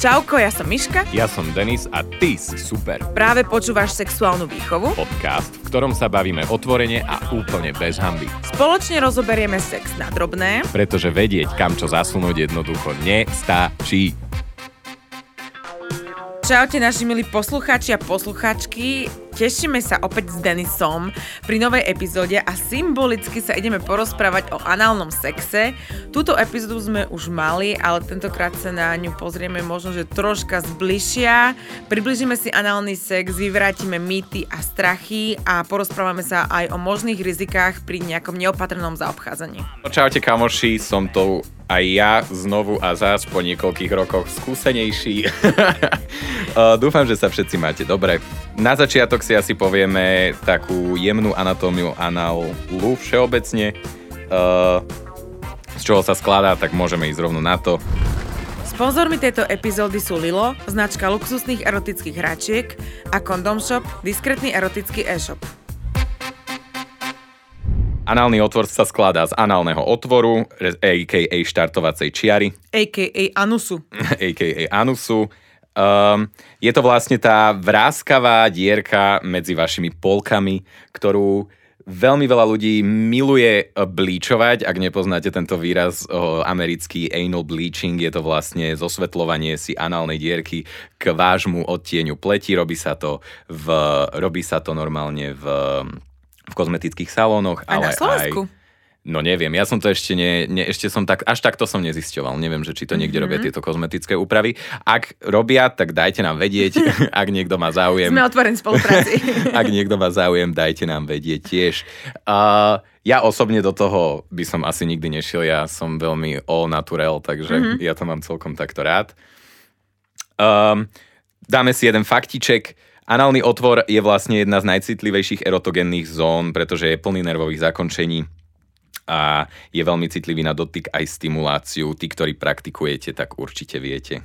Čauko, ja som Miška. Ja som Denis a ty si super. Práve počúvaš sexuálnu výchovu. Podcast, v ktorom sa bavíme otvorene a úplne bez hamby. Spoločne rozoberieme sex na drobné. Pretože vedieť, kam čo zasunúť jednoducho nestačí. Čaute naši milí poslucháči a poslucháčky. Tešíme sa opäť s Denisom pri novej epizóde a symbolicky sa ideme porozprávať o análnom sexe. Túto epizódu sme už mali, ale tentokrát sa na ňu pozrieme možno, že troška zbližšia. Približíme si análny sex, vyvrátime mýty a strachy a porozprávame sa aj o možných rizikách pri nejakom neopatrnom zaobchádzaní. Čaute kamoši, som to aj ja znovu a zás po niekoľkých rokoch skúsenejší. Dúfam, že sa všetci máte dobre. Na začiatok si asi povieme takú jemnú anatómiu análu všeobecne. Z čoho sa skladá, tak môžeme ísť rovno na to. Sponzormi tejto epizódy sú Lilo, značka luxusných erotických hračiek a Condom Shop, diskretný erotický e-shop. Análny otvor sa skladá z análneho otvoru, a.k.a. štartovacej čiary. A.k.a. anusu. A.k.a. anusu. Um, je to vlastne tá vráskavá dierka medzi vašimi polkami, ktorú veľmi veľa ľudí miluje blíčovať. Ak nepoznáte tento výraz o, americký anal bleaching, je to vlastne zosvetľovanie si análnej dierky k vášmu odtieňu pleti. Robí sa to, v, robí sa to normálne v v kozmetických salónoch. Aj ale na Slovensku? Aj, No neviem, ja som to ešte ne, ne ešte som tak, až takto som nezisťoval. Neviem, že či to niekde mm-hmm. robia tieto kozmetické úpravy. Ak robia, tak dajte nám vedieť, ak niekto má záujem. Sme otvorení spolupráci. ak niekto má záujem, dajte nám vedieť tiež. Uh, ja osobne do toho by som asi nikdy nešiel, ja som veľmi all natural, takže mm-hmm. ja to mám celkom takto rád. Um, dáme si jeden faktiček. Análny otvor je vlastne jedna z najcitlivejších erotogenných zón, pretože je plný nervových zakončení a je veľmi citlivý na dotyk aj stimuláciu. Tí, ktorí praktikujete, tak určite viete.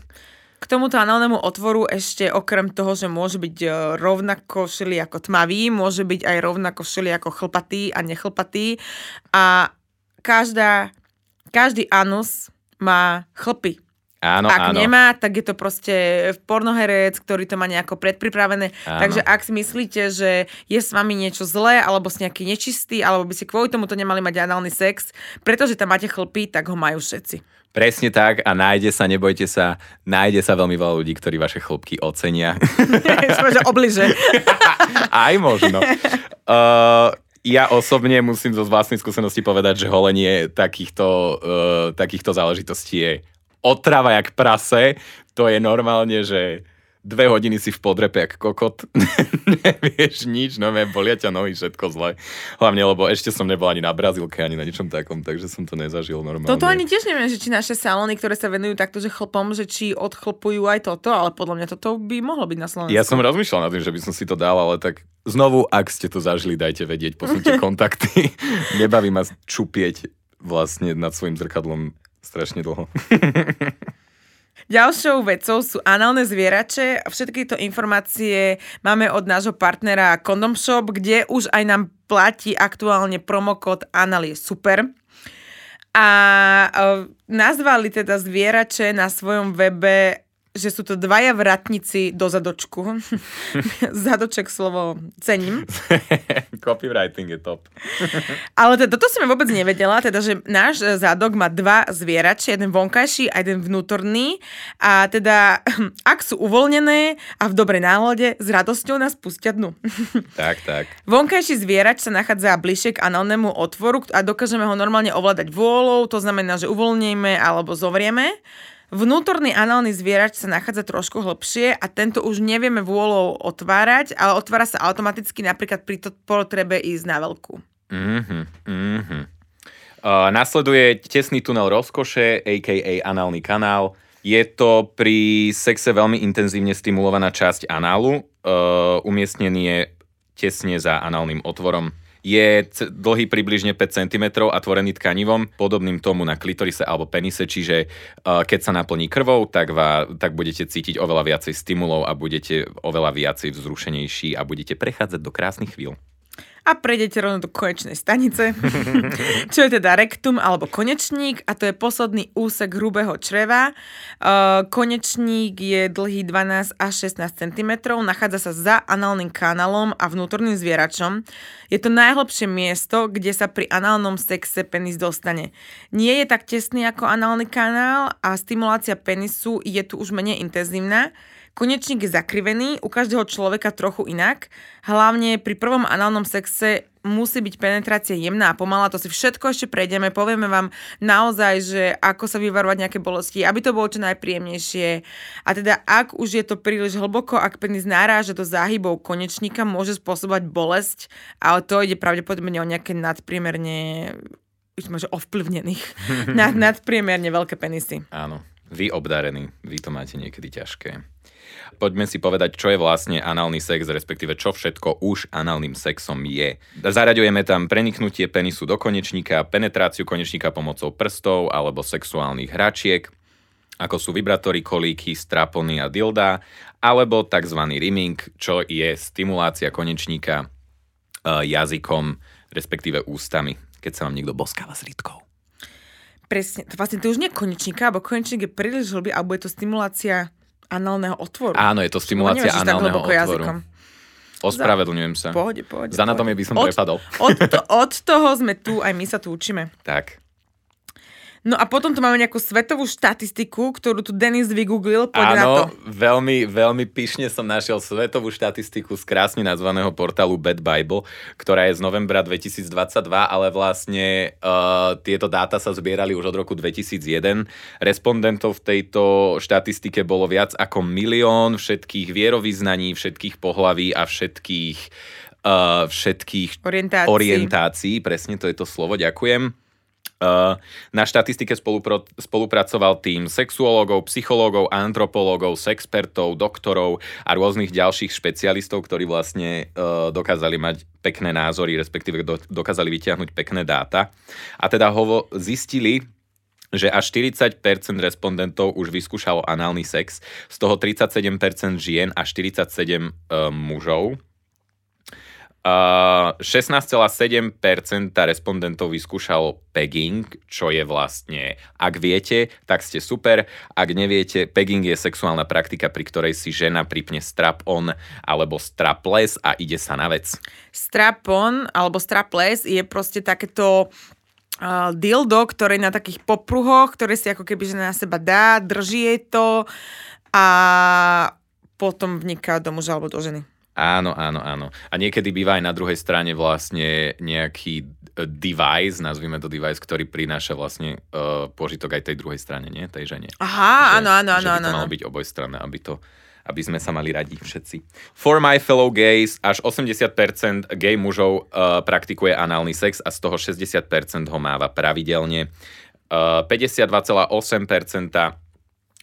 K tomuto análnemu otvoru ešte okrem toho, že môže byť e, rovnako šili ako tmavý, môže byť aj rovnako šili ako chlpatý a nechlpatý. A každá, každý anus má chlpy. Áno, ak áno. nemá, tak je to proste pornoherec, ktorý to má nejako predpripravené. Áno. Takže ak si myslíte, že je s vami niečo zlé, alebo si nejaký nečistý, alebo by si kvôli tomu to nemali mať análny sex, pretože tam máte chlpy, tak ho majú všetci. Presne tak a nájde sa, nebojte sa, nájde sa veľmi veľa ľudí, ktorí vaše chlpky ocenia. že obliže. Aj možno. Uh, ja osobne musím zo vlastnej skúsenosti povedať, že holenie takýchto, uh, takýchto záležitostí je otrava jak prase, to je normálne, že dve hodiny si v podrepe jak kokot, nevieš nič, no bolia ťa nohy, všetko zle. Hlavne, lebo ešte som nebol ani na Brazílke, ani na ničom takom, takže som to nezažil normálne. Toto ani tiež neviem, že či naše salóny, ktoré sa venujú takto, že chlpom, že či odchlpujú aj toto, ale podľa mňa toto by mohlo byť na Slovensku. Ja som rozmýšľal nad tým, že by som si to dal, ale tak znovu, ak ste to zažili, dajte vedieť, posunte kontakty. Nebaví ma čupieť vlastne nad svojim zrkadlom strašne dlho. Ďalšou vecou sú análne zvierače. Všetky tieto informácie máme od nášho partnera Condom Shop, kde už aj nám platí aktuálne promokód Anal je super. A e, nazvali teda zvierače na svojom webe že sú to dvaja vratníci do zadočku. Zadoček slovo cením. Copywriting je top. Ale teda toto som ja vôbec nevedela, teda, že náš zadok má dva zvierače, jeden vonkajší a jeden vnútorný. A teda, ak sú uvoľnené a v dobrej nálade, s radosťou nás pustia dnu. tak, tak. Vonkajší zvierač sa nachádza bližšie k análnemu otvoru a dokážeme ho normálne ovládať vôľou, to znamená, že uvoľníme alebo zovrieme. Vnútorný análny zvierač sa nachádza trošku hlbšie a tento už nevieme vôľou otvárať, ale otvára sa automaticky napríklad pri potrebe ísť na veľkú. Mm-hmm, mm-hmm. Uh, nasleduje tesný tunel rozkoše, a.k.a. análny kanál. Je to pri sexe veľmi intenzívne stimulovaná časť análu. Uh, umiestnený je tesne za análnym otvorom je dlhý približne 5 cm a tvorený tkanivom, podobným tomu na klitorise alebo penise, čiže keď sa naplní krvou, tak, va, tak budete cítiť oveľa viacej stimulov a budete oveľa viacej vzrušenejší a budete prechádzať do krásnych chvíľ. A prejdete rovno do konečnej stanice, čo je teda rektum alebo konečník a to je posledný úsek hrubého čreva. Uh, konečník je dlhý 12 až 16 cm, nachádza sa za análnym kanálom a vnútorným zvieračom. Je to najhlbšie miesto, kde sa pri análnom sexe penis dostane. Nie je tak tesný ako análny kanál a stimulácia penisu je tu už menej intenzívna. Konečník je zakrivený, u každého človeka trochu inak. Hlavne pri prvom análnom sexe musí byť penetrácia jemná a pomalá, to si všetko ešte prejdeme, povieme vám naozaj, že ako sa vyvarovať nejaké bolesti, aby to bolo čo najpríjemnejšie. A teda ak už je to príliš hlboko, ak penis naráža do záhybov konečníka, môže spôsobovať bolesť, ale to ide pravdepodobne o nejaké nadpriemerne že ovplyvnených, nad, nadpriemerne veľké penisy. Áno, vy obdarení, vy to máte niekedy ťažké poďme si povedať, čo je vlastne análny sex, respektíve čo všetko už análnym sexom je. Zaraďujeme tam preniknutie penisu do konečníka, penetráciu konečníka pomocou prstov alebo sexuálnych hračiek, ako sú vibratory, kolíky, strapony a dilda, alebo tzv. rimming, čo je stimulácia konečníka uh, jazykom, respektíve ústami, keď sa vám niekto boskáva s rítkou. Presne, to vlastne to už nie je konečníka, alebo konečník je príliš hlbý, alebo je to stimulácia análneho otvoru. Áno, je to stimulácia análneho otvoru. Jazykom. Ospravedlňujem sa. Pohode, pohode. Za anatomie by som od, prepadol. Od, to, od toho sme tu, aj my sa tu učíme. Tak. No a potom tu máme nejakú svetovú štatistiku, ktorú tu Denis vygooglil. Poď Áno, na to. veľmi, veľmi pyšne som našiel svetovú štatistiku z krásne nazvaného portálu Bad Bible, ktorá je z novembra 2022, ale vlastne uh, tieto dáta sa zbierali už od roku 2001. Respondentov v tejto štatistike bolo viac ako milión všetkých vierovýznaní, všetkých pohlaví a všetkých, uh, všetkých orientácií. orientácií. Presne to je to slovo, ďakujem. Na štatistike spolupro- spolupracoval tým sexuológov, psychológov, antropológov, sexpertov, doktorov a rôznych ďalších špecialistov, ktorí vlastne dokázali mať pekné názory, respektíve do- dokázali vytiahnuť pekné dáta. A teda ho zistili, že až 40% respondentov už vyskúšalo análny sex, z toho 37% žien a 47% uh, mužov. Uh, 16,7% respondentov vyskúšalo pegging, čo je vlastne, ak viete, tak ste super. Ak neviete, pegging je sexuálna praktika, pri ktorej si žena pripne strap-on alebo strapless a ide sa na vec. Strap-on alebo strapless je proste takéto uh, dildo, ktoré na takých popruhoch, ktoré si ako keby žena na seba dá, drží jej to a potom vniká do muža alebo do ženy. Áno, áno, áno. A niekedy býva aj na druhej strane vlastne nejaký e, device, nazvime to device, ktorý prináša vlastne uh, požitok aj tej druhej strane, nie? Tej žene. Aha, že, áno, áno, áno. Že by to malo byť obojstranné, aby to aby sme sa mali radi všetci. For my fellow gays, až 80% gay mužov uh, praktikuje análny sex a z toho 60% ho máva pravidelne. Uh, 52,8%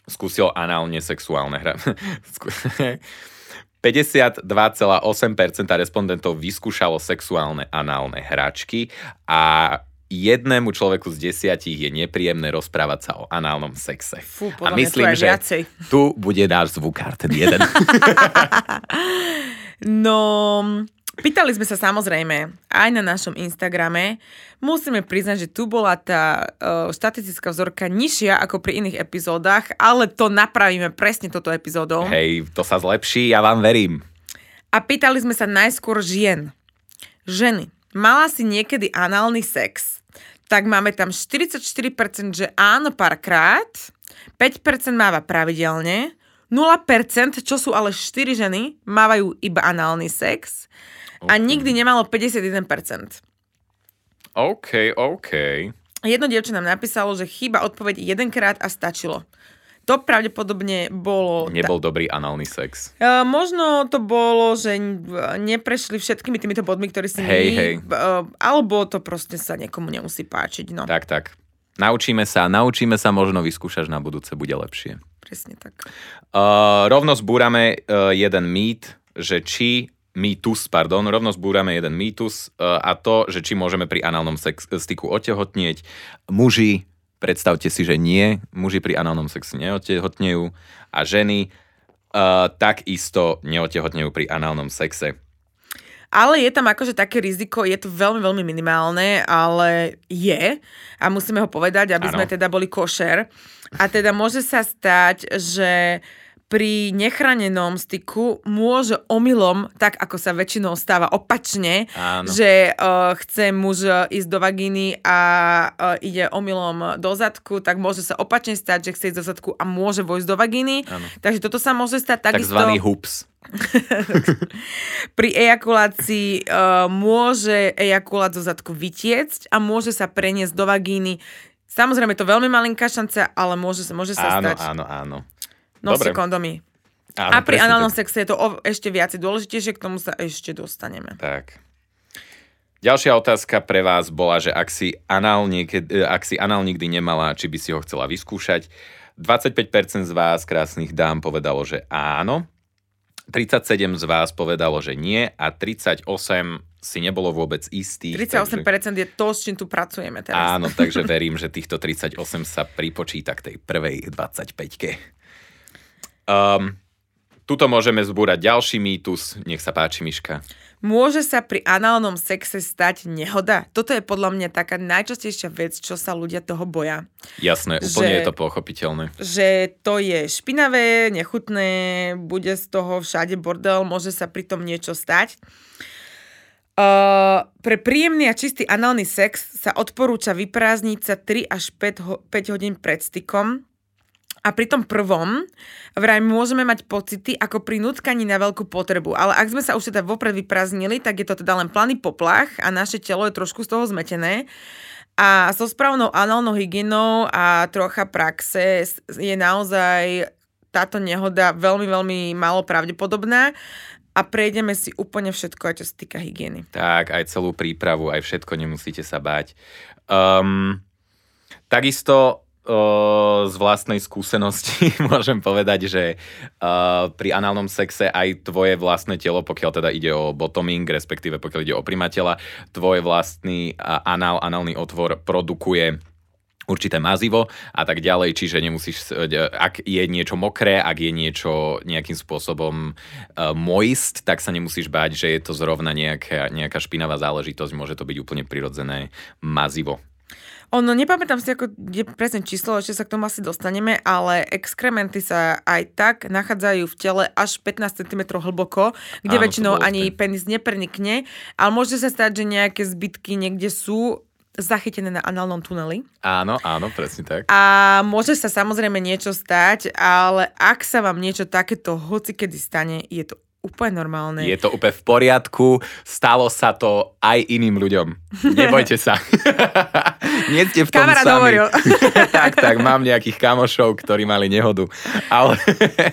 skúsil análne sexuálne hra. 52,8% respondentov vyskúšalo sexuálne análne hračky a jednému človeku z desiatich je nepríjemné rozprávať sa o análnom sexe. Fú, a myslím, že viacej. tu bude náš zvukár, ten jeden. no, Pýtali sme sa samozrejme aj na našom Instagrame. Musíme priznať, že tu bola tá uh, štatistická vzorka nižšia ako pri iných epizódach, ale to napravíme presne toto epizódou. Hej, to sa zlepší, ja vám verím. A pýtali sme sa najskôr žien. Ženy, mala si niekedy análny sex? Tak máme tam 44%, že áno párkrát, 5% máva pravidelne, 0%, čo sú ale 4 ženy, mávajú iba análny sex a nikdy nemalo 51%. OK, OK. Jedno dievča nám napísalo, že chýba odpoveď jedenkrát a stačilo. To pravdepodobne bolo... Nebol ta... dobrý análny sex. Uh, možno to bolo, že neprešli všetkými týmito bodmi, ktoré si hej, my... Hej. Uh, alebo to proste sa niekomu nemusí páčiť. No. Tak, tak. Naučíme sa, naučíme sa, možno vyskúšaš na budúce, bude lepšie. Presne tak. Uh, rovno zbúrame uh, jeden mýt, že či mýtus, pardon, rovno zbúrame jeden mýtus uh, a to, že či môžeme pri análnom sex, styku otehotnieť. Muži, predstavte si, že nie, muži pri análnom sexe neotehotnejú a ženy uh, takisto neotehotnejú pri análnom sexe. Ale je tam akože také riziko, je to veľmi, veľmi minimálne, ale je a musíme ho povedať, aby ano. sme teda boli košer. A teda môže sa stať, že pri nechranenom styku môže omylom, tak ako sa väčšinou stáva opačne, Áno. že uh, chce muž ísť do vagíny a uh, ide omylom do zadku, tak môže sa opačne stať, že chce ísť do zadku a môže vojsť do vagíny. Áno. Takže toto sa môže stať takisto... Takzvaný hups. pri ejakulácii uh, môže ejakulát zo zadku vytiecť a môže sa preniesť do vagíny. Samozrejme, to veľmi malinká šanca, ale môže, môže sa áno, stať. Áno, áno, Dobre. kondomy. Áno, a pri análnom sexe je to ešte viac dôležitejšie, k tomu sa ešte dostaneme. Tak. Ďalšia otázka pre vás bola, že ak si, anál niekedy, ak si anál nikdy nemala, či by si ho chcela vyskúšať. 25% z vás, krásnych dám, povedalo, že áno. 37 z vás povedalo, že nie a 38 si nebolo vôbec istý. 38% takže... je to, s čím tu pracujeme teraz. Áno, takže verím, že týchto 38 sa pripočíta k tej prvej 25-ke. Um, Tuto môžeme zbúrať ďalší mýtus. Nech sa páči, Miška. Môže sa pri análnom sexe stať nehoda? Toto je podľa mňa taká najčastejšia vec, čo sa ľudia toho boja. Jasné, úplne že, je to pochopiteľné. Že to je špinavé, nechutné, bude z toho všade bordel, môže sa pri tom niečo stať. Uh, pre príjemný a čistý análny sex sa odporúča vyprázdniť sa 3 až 5, ho- 5 hodín pred stykom a pri tom prvom vraj môžeme mať pocity ako pri nutkaní na veľkú potrebu. Ale ak sme sa už teda vopred vyprázdnili, tak je to teda len planý poplach a naše telo je trošku z toho zmetené. A so správnou análnou hygienou a trocha praxe je naozaj táto nehoda veľmi, veľmi málo pravdepodobná a prejdeme si úplne všetko, čo sa týka hygieny. Tak, aj celú prípravu, aj všetko, nemusíte sa báť. Um, takisto z vlastnej skúsenosti môžem povedať, že pri análnom sexe aj tvoje vlastné telo, pokiaľ teda ide o bottoming, respektíve pokiaľ ide o primateľa, tvoj vlastný anál, análny otvor produkuje určité mazivo a tak ďalej, čiže nemusíš, ak je niečo mokré, ak je niečo nejakým spôsobom uh, moist, tak sa nemusíš báť, že je to zrovna nejaká, nejaká špinavá záležitosť, môže to byť úplne prirodzené mazivo. Ono, nepamätám si, ako je presne číslo, ešte sa k tomu asi dostaneme, ale exkrementy sa aj tak nachádzajú v tele až 15 cm hlboko, kde Áno, väčšinou ani penis neprenikne, ale môže sa stať, že nejaké zbytky niekde sú zachytené na análnom tuneli. Áno, áno, presne tak. A môže sa samozrejme niečo stať, ale ak sa vám niečo takéto hoci kedy stane, je to úplne normálne. Je to úplne v poriadku, stalo sa to aj iným ľuďom. Nebojte sa. Nie ste v tom Kamarát sami. hovoril. tak, tak, mám nejakých kamošov, ktorí mali nehodu. Ale,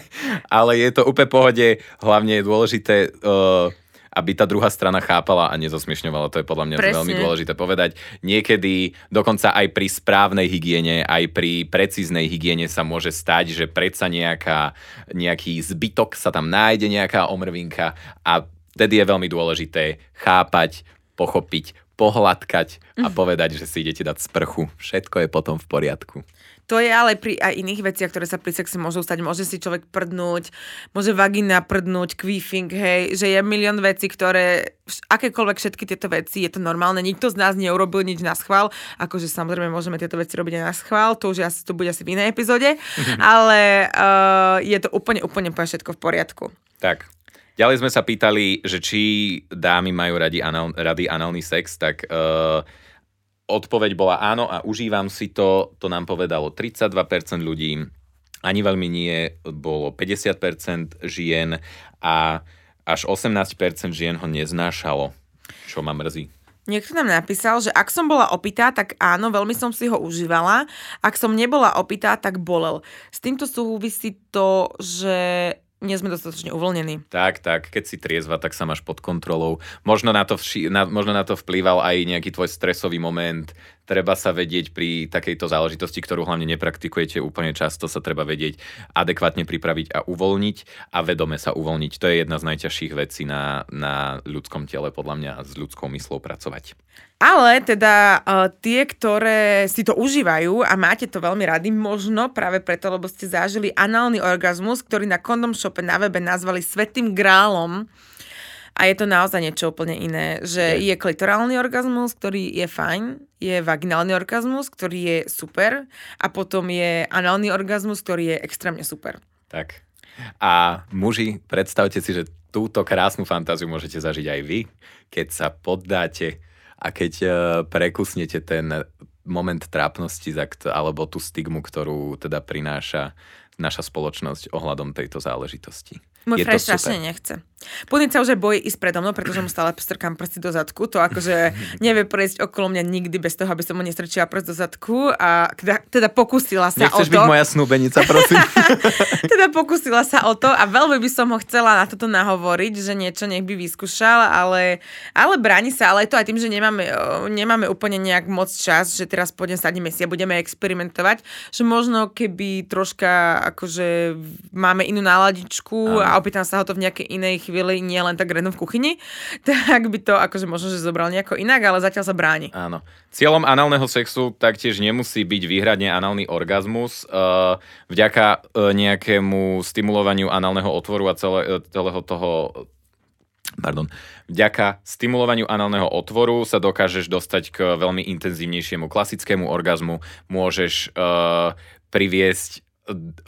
ale je to úplne pohode, hlavne je dôležité uh, aby tá druhá strana chápala a nezosmiešňovala. To je podľa mňa Presne. veľmi dôležité povedať. Niekedy dokonca aj pri správnej hygiene, aj pri precíznej hygiene sa môže stať, že predsa nejaká, nejaký zbytok sa tam nájde, nejaká omrvinka a vtedy je veľmi dôležité chápať, pochopiť, pohľadkať a mhm. povedať, že si idete dať sprchu. Všetko je potom v poriadku. To je ale pri aj iných veciach, ktoré sa pri sexe môžu stať. Môže si človek prdnúť, môže vagina prdnúť, queefing, hej, že je milión vecí, ktoré, akékoľvek všetky tieto veci, je to normálne. Nikto z nás neurobil nič na schvál, akože samozrejme môžeme tieto veci robiť aj na schvál, to už asi, to bude asi v inej epizóde, ale uh, je to úplne, úplne, úplne všetko v poriadku. Tak, Ďalej sme sa pýtali, že či dámy majú radi, anal, rady análny sex, tak uh, Odpoveď bola áno a užívam si to, to nám povedalo 32% ľudí, ani veľmi nie, bolo 50% žien a až 18% žien ho neznášalo, čo ma mrzí. Niekto nám napísal, že ak som bola opitá, tak áno, veľmi som si ho užívala. Ak som nebola opitá, tak bolel. S týmto súvisí to, že nie sme dostatočne uvoľnení. Tak, tak, keď si triezva, tak sa máš pod kontrolou. Možno na to, vši- na, možno na to vplýval aj nejaký tvoj stresový moment. Treba sa vedieť pri takejto záležitosti, ktorú hlavne nepraktikujete úplne často, sa treba vedieť adekvátne pripraviť a uvoľniť a vedome sa uvoľniť. To je jedna z najťažších vecí na, na ľudskom tele, podľa mňa, s ľudskou myslou pracovať. Ale teda uh, tie, ktoré si to užívajú a máte to veľmi rady, možno práve preto, lebo ste zažili análny orgazmus, ktorý na Condom Shope na webe nazvali Svetým grálom. A je to naozaj niečo úplne iné, že je, je klitorálny orgazmus, ktorý je fajn, je vaginálny orgazmus, ktorý je super a potom je análny orgazmus, ktorý je extrémne super. Tak. A muži, predstavte si, že túto krásnu fantáziu môžete zažiť aj vy, keď sa poddáte a keď uh, prekusnete ten moment trápnosti alebo tú stigmu, ktorú teda prináša naša spoločnosť ohľadom tejto záležitosti. Môj frej strašne nechce. Pudin sa už aj bojí ísť predo mnou, pretože mu stále strkám prsty do zadku. To akože nevie prejsť okolo mňa nikdy bez toho, aby som mu nestrčila prst do zadku. A teda, teda pokúsila sa Nechceš o to. byť moja snúbenica, prosím. teda pokúsila sa o to a veľmi by som ho chcela na toto nahovoriť, že niečo nech by vyskúšal, ale, ale bráni sa. Ale je to aj tým, že nemáme, nemáme úplne nejak moc čas, že teraz pôjdem sadíme si a budeme experimentovať. Že možno keby troška akože máme inú náladičku a opýtam sa ho to v nejakej inej chvíli, nie len tak random v kuchyni, tak by to akože možno, že zobral nejako inak, ale zatiaľ sa bráni. Áno. Cieľom análneho sexu taktiež nemusí byť výhradne análny orgazmus. Uh, vďaka uh, nejakému stimulovaniu análneho otvoru a celé, uh, celého toho pardon, vďaka stimulovaniu análneho otvoru sa dokážeš dostať k veľmi intenzívnejšiemu klasickému orgazmu, môžeš uh, priviesť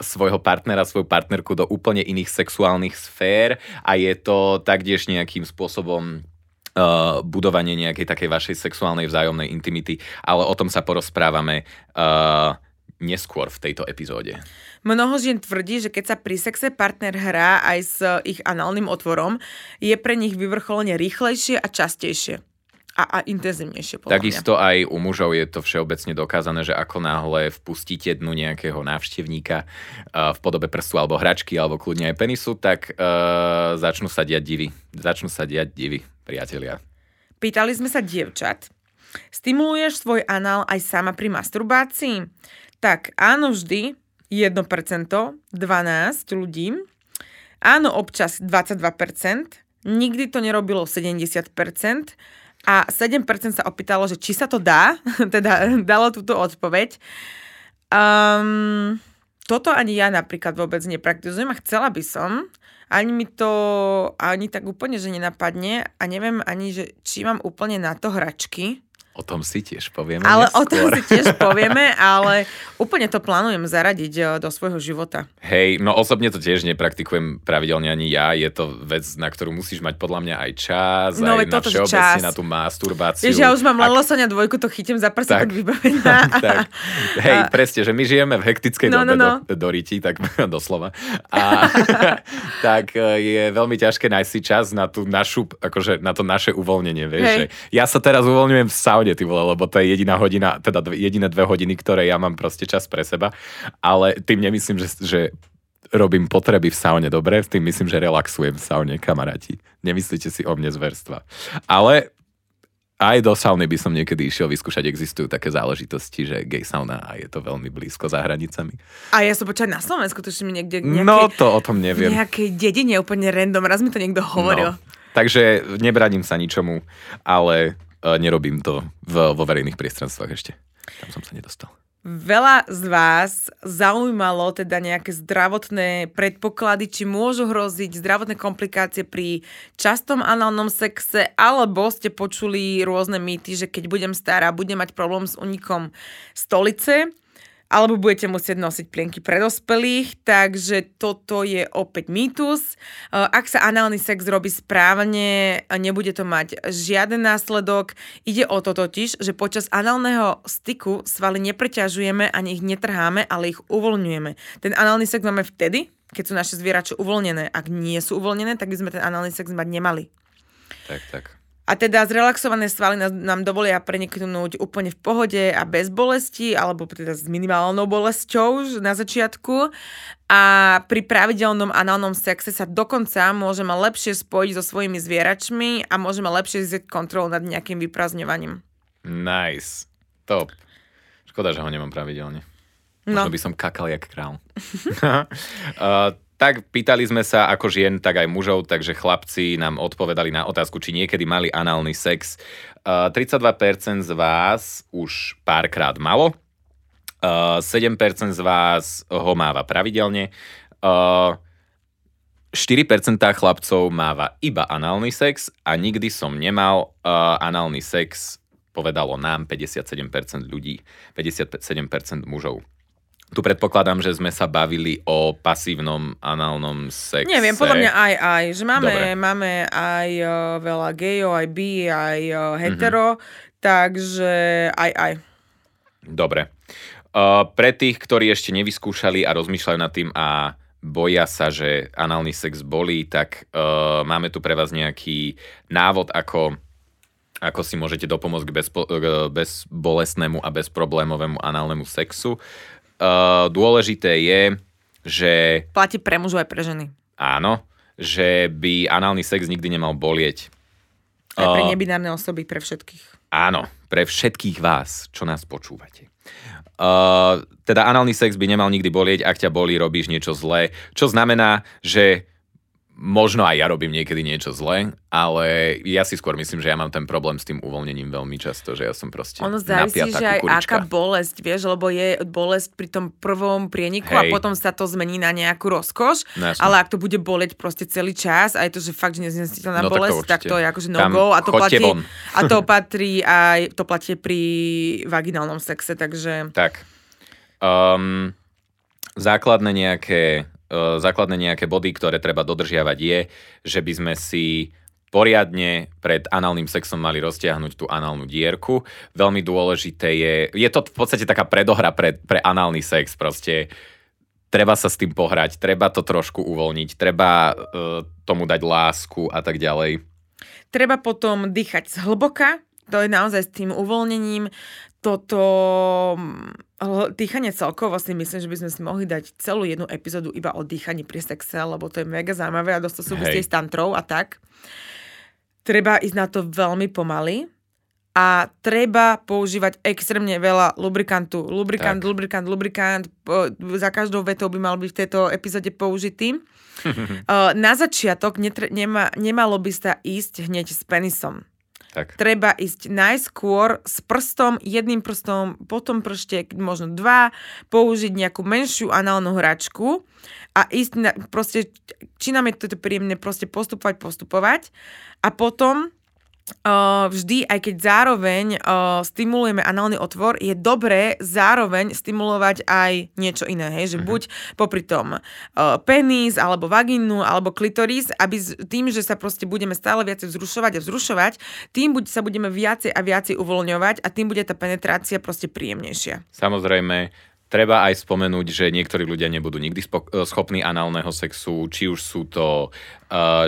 svojho partnera, svoju partnerku do úplne iných sexuálnych sfér a je to taktiež nejakým spôsobom Uh, budovanie nejakej takej vašej sexuálnej vzájomnej intimity, ale o tom sa porozprávame uh, neskôr v tejto epizóde. Mnoho žien tvrdí, že keď sa pri sexe partner hrá aj s ich análnym otvorom, je pre nich vyvrcholenie rýchlejšie a častejšie a, a intenzívnejšie. Takisto mňa. aj u mužov je to všeobecne dokázané, že ako náhle vpustíte dnu nejakého návštevníka uh, v podobe prstu alebo hračky alebo kľudne aj penisu, tak uh, začnú sa diať divy. Začnú sa diať divy, priatelia. Pýtali sme sa dievčat. Stimuluješ svoj anál aj sama pri masturbácii? Tak áno vždy, 1%, 12 ľudí. Áno občas 22%, nikdy to nerobilo 70%, a 7% sa opýtalo, že či sa to dá, teda dalo túto odpoveď. Um, toto ani ja napríklad vôbec nepraktizujem a chcela by som, ani mi to ani tak úplne, že nenapadne a neviem ani, že či mám úplne na to hračky. O tom si tiež povieme Ale neskôr. o tom si tiež povieme, ale úplne to plánujem zaradiť eh, do svojho života. Hej, no osobne to tiež nepraktikujem pravidelne ani ja. Je to vec, na ktorú musíš mať podľa mňa aj čas, no, aj na všeobecne čas. na tú masturbáciu. Jež, ja už mám Ak... Sonia dvojku, to chytím za prsa vybavená. tak, hej, a... presne, že my žijeme v hektickej no, dobe no, no. Do, do riti, tak doslova. A tak eh, je veľmi ťažké nájsť si čas na tú našu, akože na to naše uvoľnenie, vieš. Že ja sa teraz uvoľňujem v saune, ty vole, lebo to je jediná hodina, teda dve, jediné dve hodiny, ktoré ja mám proste čas pre seba. Ale tým nemyslím, že, že robím potreby v saune dobre, tým myslím, že relaxujem v saune, kamaráti. Nemyslíte si o mne zverstva. Ale aj do sauny by som niekedy išiel vyskúšať. Existujú také záležitosti, že gay sauna a je to veľmi blízko za hranicami. A ja som počať na Slovensku, to mi niekde nejakej, No to o tom neviem. Nejakej dedine úplne random, raz mi to niekto hovoril. No, takže nebraním sa ničomu, ale nerobím to v, vo verejných priestranstvách ešte. Tam som sa nedostal. Veľa z vás zaujímalo teda nejaké zdravotné predpoklady, či môžu hroziť zdravotné komplikácie pri častom análnom sexe, alebo ste počuli rôzne mýty, že keď budem stará, budem mať problém s unikom stolice alebo budete musieť nosiť plienky pre dospelých, takže toto je opäť mýtus. E, ak sa análny sex robí správne, nebude to mať žiaden následok. Ide o to totiž, že počas análneho styku svaly nepreťažujeme ani ich netrháme, ale ich uvoľňujeme. Ten análny sex máme vtedy, keď sú naše zvierače uvoľnené. Ak nie sú uvoľnené, tak by sme ten análny sex mať nemali. Tak, tak. A teda zrelaxované svaly nám, nám dovolia preniknúť úplne v pohode a bez bolesti, alebo teda s minimálnou bolesťou na začiatku. A pri pravidelnom análnom sexe sa dokonca môžeme lepšie spojiť so svojimi zvieračmi a môžeme lepšie zísť kontrolu nad nejakým vyprazňovaním. Nice. Top. Škoda, že ho nemám pravidelne. No. Možno by som kakal jak král. uh, Tak pýtali sme sa ako žien, tak aj mužov, takže chlapci nám odpovedali na otázku, či niekedy mali análny sex. Uh, 32% z vás už párkrát malo, uh, 7% z vás ho máva pravidelne, uh, 4% chlapcov máva iba análny sex a nikdy som nemal uh, análny sex, povedalo nám 57% ľudí, 57% mužov. Tu predpokladám, že sme sa bavili o pasívnom análnom sexe. Neviem, podľa mňa aj aj. Že máme, máme aj uh, veľa gejov, aj bi, aj uh, hetero, mm-hmm. takže aj aj. Dobre. Uh, pre tých, ktorí ešte nevyskúšali a rozmýšľajú nad tým a boja sa, že análny sex bolí, tak uh, máme tu pre vás nejaký návod, ako ako si môžete dopomôcť k bezpo, bezbolesnému a bezproblémovému análnemu sexu. Uh, dôležité je, že... Platí pre mužov aj pre ženy. Áno, že by análny sex nikdy nemal bolieť. Aj pre uh, nebinárne osoby, pre všetkých. Áno, pre všetkých vás, čo nás počúvate. Uh, teda análny sex by nemal nikdy bolieť, ak ťa bolí, robíš niečo zlé, čo znamená, že možno aj ja robím niekedy niečo zlé, ale ja si skôr myslím, že ja mám ten problém s tým uvoľnením veľmi často, že ja som proste Ono závisí, že aj kukurička. aká bolesť, vieš, lebo je bolesť pri tom prvom prieniku Hej. a potom sa to zmení na nejakú rozkoš, no, ale ak to bude boleť proste celý čas a je to, že fakt, že neznesiteľná no, bolesť, tak to, tak to je akože no go a to platí, a to patrí aj, to platí pri vaginálnom sexe, takže... Tak. Um, základné nejaké základné nejaké body, ktoré treba dodržiavať je, že by sme si poriadne pred análnym sexom mali roztiahnuť tú análnu dierku. Veľmi dôležité je, je to v podstate taká predohra pre, pre análny sex, proste treba sa s tým pohrať, treba to trošku uvoľniť, treba uh, tomu dať lásku a tak ďalej. Treba potom dýchať zhlboka, to je naozaj s tým uvoľnením toto dýchanie celkovo si myslím, že by sme si mohli dať celú jednu epizódu iba o dýchaní pri sexe, lebo to je mega zaujímavé a dosť to súvisí s tantrou a tak. Treba ísť na to veľmi pomaly a treba používať extrémne veľa lubrikantu. Lubrikant, tak. lubrikant, lubrikant. Za každou vetou by mal byť v tejto epizóde použitý. na začiatok netre- nema, nemalo by sa ísť hneď s penisom. Tak. Treba ísť najskôr s prstom, jedným prstom, potom pršte, možno dva, použiť nejakú menšiu análnu hračku a ísť, na, proste, či nám je to príjemné, proste postupovať, postupovať a potom vždy, aj keď zároveň stimulujeme análny otvor, je dobré zároveň stimulovať aj niečo iné, hej? že uh-huh. buď popri tom penis, alebo vagínu, alebo klitoris, aby tým, že sa proste budeme stále viacej vzrušovať a vzrušovať, tým buď sa budeme viacej a viacej uvoľňovať a tým bude tá penetrácia proste príjemnejšia. Samozrejme, Treba aj spomenúť, že niektorí ľudia nebudú nikdy schopní análneho sexu, či už sú to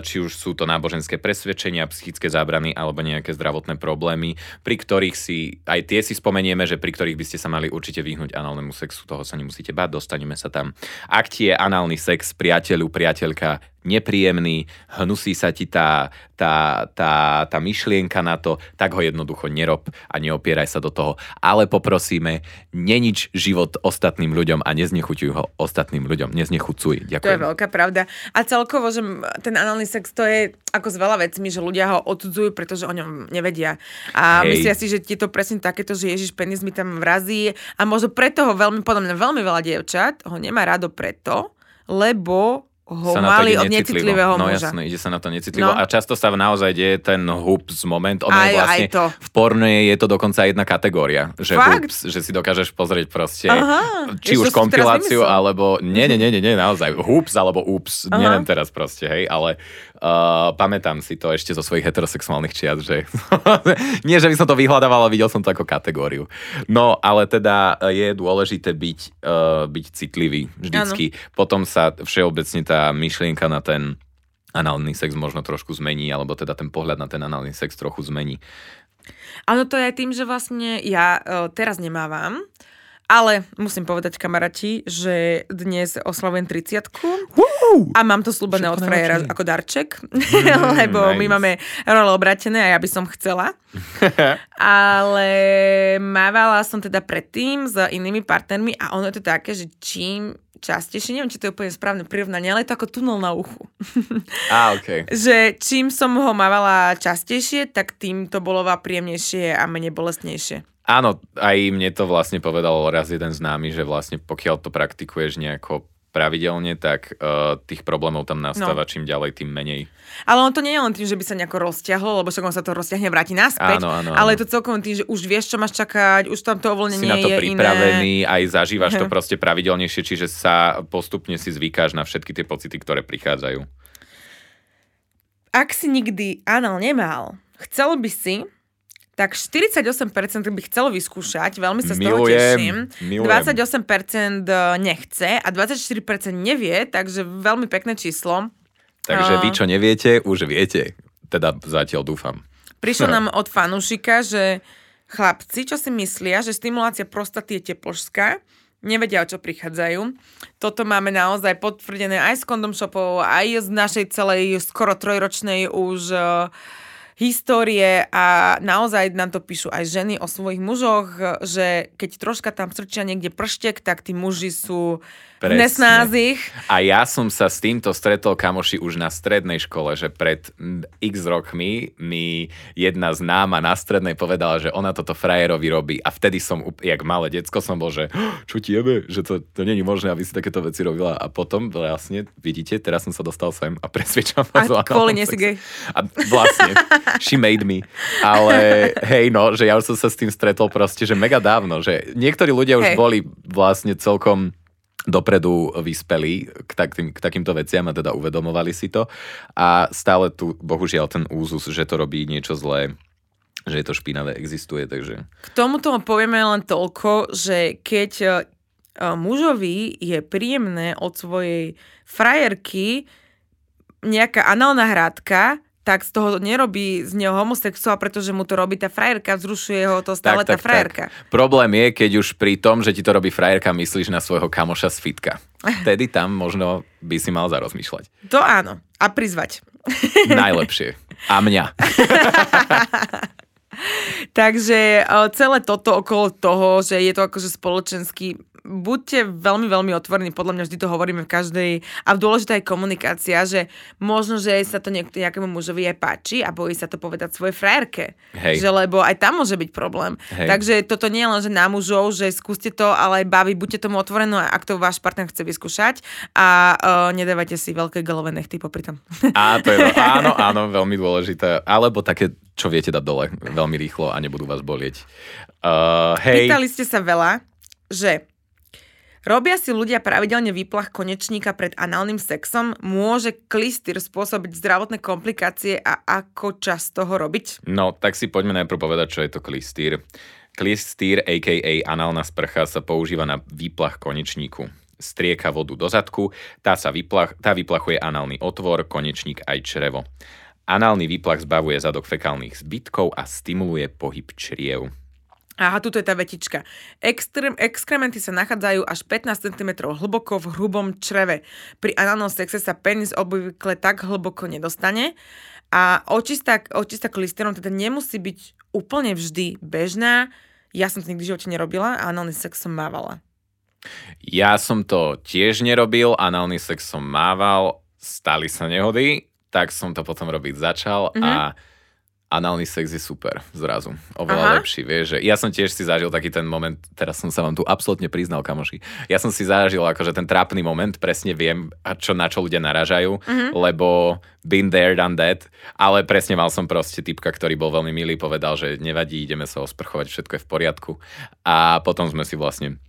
či už sú to náboženské presvedčenia, psychické zábrany alebo nejaké zdravotné problémy, pri ktorých si, aj tie si spomenieme, že pri ktorých by ste sa mali určite vyhnúť análnemu sexu, toho sa nemusíte báť, dostaneme sa tam. Ak ti je análny sex priateľu, priateľka nepríjemný, hnusí sa ti tá, tá, tá, tá myšlienka na to, tak ho jednoducho nerob a neopieraj sa do toho. Ale poprosíme, nenič život ostatným ľuďom a neznechuťuj ho ostatným ľuďom. Neznechucuj. Ďakujem. To je veľká pravda. A celkovo, že ten ten análny sex to je ako s veľa vecmi, že ľudia ho odsudzujú, pretože o ňom nevedia. A Hej. myslia si, že je to presne takéto, že Ježiš penis mi tam vrazí a možno preto ho veľmi, podľa mňa veľmi veľa dievčat ho nemá rado preto, lebo ho mali od necitlivého no, muža. jasné, ide sa na to necitlivo. No. A často sa naozaj deje ten hoops moment. Ono aj, je vlastne, aj to. V porne je to dokonca jedna kategória. Že Fakt? hoops, že si dokážeš pozrieť proste, Aha, či už kompiláciu, alebo... Nie, nie, nie, nie, nie, naozaj. Hoops alebo oops, Aha. neviem teraz proste, hej, ale uh, pamätám si to ešte zo svojich heterosexuálnych čiat, že nie, že by som to vyhľadával, ale videl som to ako kategóriu. No, ale teda je dôležité byť, uh, byť citlivý vždycky. Ano. Potom sa všeobecne tá tá myšlienka na ten análny sex možno trošku zmení, alebo teda ten pohľad na ten análny sex trochu zmení. Áno, to je aj tým, že vlastne ja uh, teraz nemávam, ale musím povedať kamaráti, že dnes oslavujem 30 a mám to slúbené od frajera ako darček, mm, lebo nice. my máme role obratené a ja by som chcela. ale mávala som teda predtým s inými partnermi a ono je to také, že čím častejšie, neviem, či to je úplne správne prirovnanie, ale je to ako tunel na uchu. A, okay. že čím som ho mávala častejšie, tak tým to bolo príjemnejšie a menej bolestnejšie. Áno, aj mne to vlastne povedal raz jeden známy, že vlastne pokiaľ to praktikuješ nejako pravidelne, tak uh, tých problémov tam nastáva no. čím ďalej, tým menej. Ale on to nie je len tým, že by sa nejako rozťahlo, lebo však on sa to rozťahne vráti naspäť. Áno, áno, áno. Ale je to celkom tým, že už vieš, čo máš čakať, už tam to uvoľnenie si na to je pripravený, iné. aj zažívaš to proste pravidelnejšie, čiže sa postupne si zvykáš na všetky tie pocity, ktoré prichádzajú. Ak si nikdy anal nemal, chcel by si, tak 48% by chcelo vyskúšať, veľmi sa z toho Milujem, teším. milujem. 28% nechce a 24% nevie, takže veľmi pekné číslo. Takže A- vy, čo neviete, už viete. Teda zatiaľ dúfam. Prišlo nám od fanúšika, že chlapci, čo si myslia, že stimulácia prostaty je tepložská, nevedia, o čo prichádzajú. Toto máme naozaj potvrdené aj z Condom Shopov, aj z našej celej skoro trojročnej už uh, histórie a naozaj nám to píšu aj ženy o svojich mužoch, že keď troška tam strčia niekde prštek, tak tí muži sú Presne. nesnázich. A ja som sa s týmto stretol, kamoši, už na strednej škole, že pred x rokmi mi jedna známa na strednej povedala, že ona toto frajerovi robí a vtedy som, jak malé decko som bol, že "Oh, čo ti jebe, že to, to není možné, aby si takéto veci robila a potom vlastne, vidíte, teraz som sa dostal sem a presvedčam A vás o kvôli análnom nie si sexe. gay. A vlastne, she made me. Ale hej, no, že ja už som sa s tým stretol proste, že mega dávno, že niektorí ľudia už Hej. boli vlastne celkom dopredu vyspeli k, takým, k takýmto veciam a teda uvedomovali si to. A stále tu, bohužiaľ, ten úzus, že to robí niečo zlé, že je to špinavé, existuje, takže... K tomuto povieme len toľko, že keď e, e, mužovi je príjemné od svojej frajerky nejaká análna hrátka, tak z toho nerobí z neho homosexuál, pretože mu to robí tá frajerka, vzrušuje ho to stále tá frajerka. Problém je, keď už pri tom, že ti to robí frajerka, myslíš na svojho kamoša z fitka. Vtedy tam možno by si mal zarozmýšľať. To áno. A prizvať. Najlepšie. A mňa. Takže e, celé toto okolo toho, že je to akože spoločenský buďte veľmi, veľmi otvorení, podľa mňa vždy to hovoríme v každej a dôležitá je komunikácia, že možno, že sa to niek- nejakému mužovi aj páči a bojí sa to povedať svojej frajerke. Hej. Že lebo aj tam môže byť problém. Hej. Takže toto nie je len, že na mužov, že skúste to, ale aj baví, buďte tomu otvorení, ak to váš partner chce vyskúšať a uh, nedávajte si veľké galové nechty popri tom. A to je, áno, áno, veľmi dôležité. Alebo také, čo viete dať dole veľmi rýchlo a nebudú vás bolieť. Uh, hej, Pýtali ste sa veľa, že robia si ľudia pravidelne výplach konečníka pred análnym sexom, môže klistýr spôsobiť zdravotné komplikácie a ako často ho robiť? no tak si poďme najprv povedať, čo je to klistýr. Klistýr, a.k.a. análna sprcha, sa používa na výplach konečníku. Strieka vodu do zadku, tá, sa vyplach, tá vyplachuje análny otvor, konečník aj črevo. Análny výplach zbavuje zadok fekálnych zbytkov a stimuluje pohyb čriev. Aha, tuto je tá vetička. Extrem, exkrementy sa nachádzajú až 15 cm hlboko v hrubom čreve. Pri análnom sexe sa penis obvykle tak hlboko nedostane a očistá, očistá klisterom teda nemusí byť úplne vždy bežná. Ja som to nikdy v živote nerobila a análny sex som mávala. Ja som to tiež nerobil, análny sex som mával, stali sa nehody, tak som to potom robiť začal mm-hmm. a análny sex je super zrazu. Oveľa Aha. lepší, vieš, že ja som tiež si zažil taký ten moment, teraz som sa vám tu absolútne priznal, kamoši. Ja som si zažil akože ten trápny moment, presne viem, čo, na čo ľudia naražajú, mm-hmm. lebo been there, done that, ale presne mal som proste typka, ktorý bol veľmi milý, povedal, že nevadí, ideme sa osprchovať, všetko je v poriadku. A potom sme si vlastne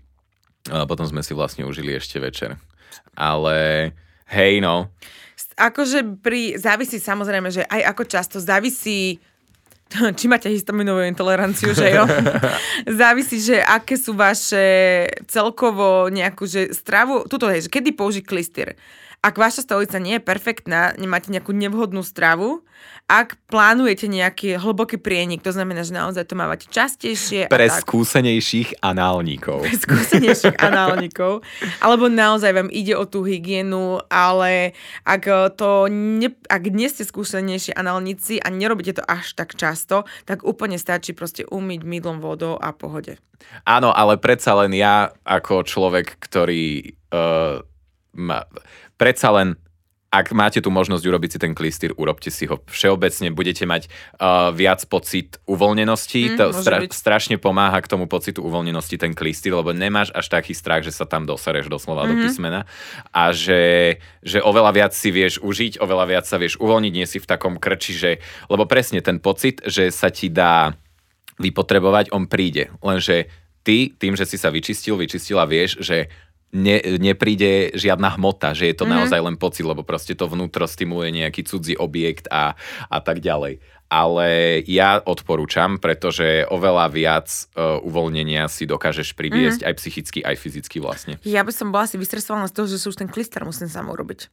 potom sme si vlastne užili ešte večer. Ale hej no, Akože pri, závisí samozrejme, že aj ako často, závisí či máte histaminovú intoleranciu, že jo? Závisí, že aké sú vaše celkovo nejakú, že stravu, tuto je, že kedy použiť klistyr. Ak vaša stolica nie je perfektná, nemáte nejakú nevhodnú stravu, ak plánujete nejaký hlboký prienik, to znamená, že naozaj to mávate častejšie. pre tak skúsenejších análnikov. skúsenejších análnikov, alebo naozaj vám ide o tú hygienu, ale ak, to ne, ak nie ste skúsenejší análnici a nerobíte to až tak často, tak úplne stačí proste umyť mydlom vodou a pohode. Áno, ale predsa len ja ako človek, ktorý uh, ma, predsa len ak máte tu možnosť urobiť si ten klistýr, urobte si ho. Všeobecne budete mať uh, viac pocit uvoľnenosti. Mm, to stra- strašne pomáha k tomu pocitu uvoľnenosti ten klistýr, lebo nemáš až taký strach, že sa tam dosereš doslova mm-hmm. do mhm. písmena a že, že oveľa viac si vieš užiť, oveľa viac sa vieš uvoľniť, nie si v takom krči, že, lebo presne ten pocit, že sa ti dá vypotrebovať, on príde. Lenže ty, tým, že si sa vyčistil, vyčistila, vieš, že ne, nepríde žiadna hmota, že je to mm-hmm. naozaj len pocit, lebo proste to vnútro stimuluje nejaký cudzí objekt a, a tak ďalej. Ale ja odporúčam, pretože oveľa viac uh, uvoľnenia si dokážeš priviesť mm-hmm. aj psychicky, aj fyzicky vlastne. Ja by som bola asi vystresovaná z toho, že už ten klister musím sám urobiť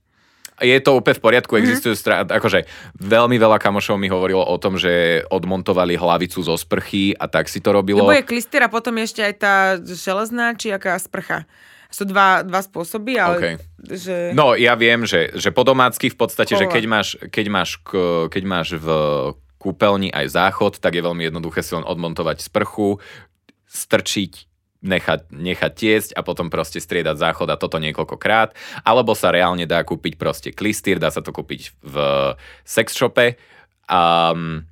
je to úplne v poriadku, mm-hmm. existujú strá... akože veľmi veľa kamošov mi hovorilo o tom, že odmontovali hlavicu zo sprchy a tak si to robilo. Lebo je klister a potom ešte aj tá železná či aká sprcha sú dva, dva spôsoby, ale okay. že... No, ja viem, že, že po domácky v podstate, Kola. že keď máš, keď, máš, keď máš v kúpeľni aj záchod, tak je veľmi jednoduché si len odmontovať sprchu, strčiť nechať, nechať tiesť a potom proste striedať záchod a toto niekoľkokrát. Alebo sa reálne dá kúpiť proste klistýr, dá sa to kúpiť v sex shope. Um,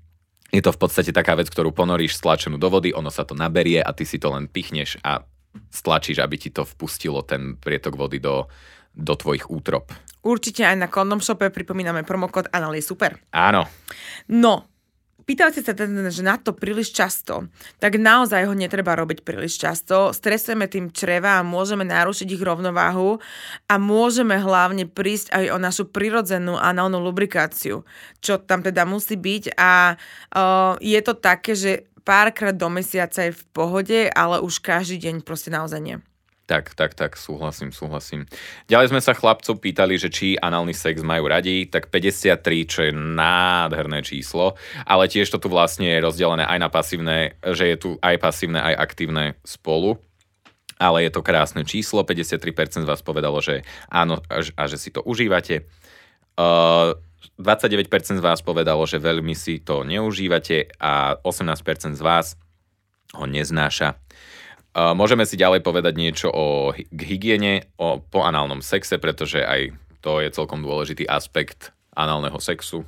je to v podstate taká vec, ktorú ponoríš stlačenú do vody, ono sa to naberie a ty si to len pichneš a stlačíš, aby ti to vpustilo ten prietok vody do, do tvojich útrop. Určite aj na Condom Shope pripomíname promokód Anal je super. Áno. No, pýtali ste sa teda, že na to príliš často, tak naozaj ho netreba robiť príliš často. Stresujeme tým čreva a môžeme narušiť ich rovnováhu a môžeme hlavne prísť aj o našu prirodzenú análnu lubrikáciu, čo tam teda musí byť a uh, je to také, že párkrát do mesiaca je v pohode, ale už každý deň proste naozaj nie. Tak, tak, tak, súhlasím, súhlasím. Ďalej sme sa chlapcov pýtali, že či análny sex majú radi, tak 53, čo je nádherné číslo, ale tiež to tu vlastne je rozdelené aj na pasívne, že je tu aj pasívne, aj aktívne spolu ale je to krásne číslo, 53% z vás povedalo, že áno a že si to užívate. Uh, 29% z vás povedalo, že veľmi si to neužívate a 18% z vás ho neznáša. Môžeme si ďalej povedať niečo o hygiene, o po análnom sexe, pretože aj to je celkom dôležitý aspekt análneho sexu.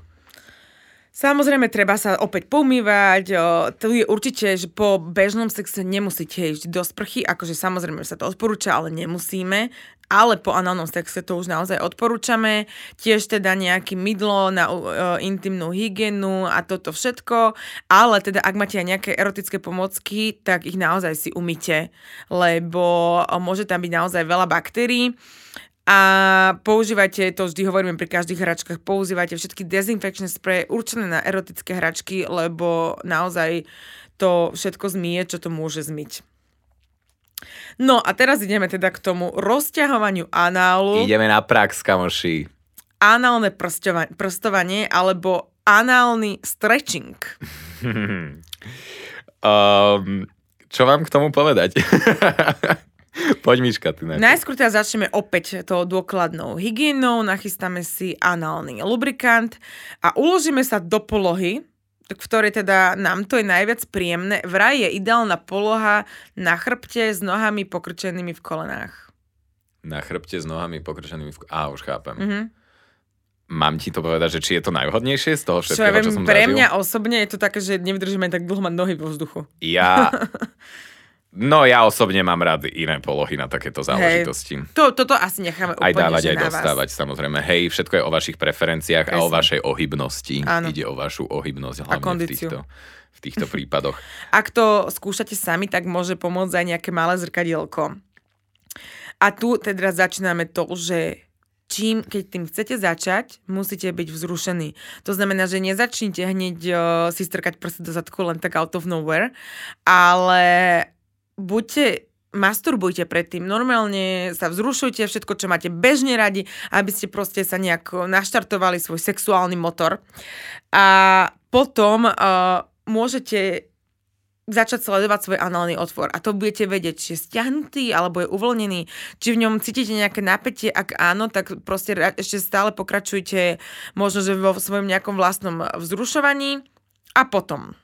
Samozrejme, treba sa opäť pomývať. To je určite, že po bežnom sexe nemusíte ísť do sprchy, akože samozrejme sa to odporúča, ale nemusíme. Ale po análnom sexe to už naozaj odporúčame. Tiež teda nejaký mydlo na o, intimnú hygienu a toto všetko. Ale teda ak máte aj nejaké erotické pomocky, tak ich naozaj si umyte, lebo môže tam byť naozaj veľa baktérií a používajte, to vždy hovoríme pri každých hračkách, používajte všetky dezinfekčné spreje určené na erotické hračky, lebo naozaj to všetko zmije, čo to môže zmyť. No a teraz ideme teda k tomu rozťahovaniu análu. Ideme na prax, kamoši. Análne prstovanie alebo análny stretching. um, čo vám k tomu povedať? Poď Miška, ty najprv. Najskôr teda začneme opäť to dôkladnou hygienou, nachystáme si análny lubrikant a uložíme sa do polohy, v ktorej teda nám to je najviac príjemné. Vraj je ideálna poloha na chrbte s nohami pokrčenými v kolenách. Na chrbte s nohami pokrčenými v kolenách. Á, už chápem. Mm-hmm. Mám ti to povedať, že či je to najvhodnejšie z toho všetkého, čo, ja viem, čo som pre zažil? mňa osobne je to také, že nevydržíme tak dlho mať nohy vo vzduchu. Ja No ja osobne mám rád iné polohy na takéto záležitosti. Hej. To, toto asi necháme úplne, Aj dávať, aj dostávať, vás. samozrejme. Hej, všetko je o vašich preferenciách Presne. a o vašej ohybnosti. Áno. Ide o vašu ohybnosť hlavne v týchto, v týchto prípadoch. Ak to skúšate sami, tak môže pomôcť aj nejaké malé zrkadielko. A tu teda začíname to, že čím, keď tým chcete začať, musíte byť vzrušení. To znamená, že nezačnite hneď uh, si strkať prsty do zadku len tak out of nowhere, ale buďte masturbujte predtým, normálne sa vzrušujte, všetko, čo máte bežne radi, aby ste proste sa nejak naštartovali svoj sexuálny motor. A potom uh, môžete začať sledovať svoj análny otvor. A to budete vedieť, či je stiahnutý alebo je uvoľnený, či v ňom cítite nejaké napätie, ak áno, tak proste ešte stále pokračujte možno, že vo svojom nejakom vlastnom vzrušovaní. A potom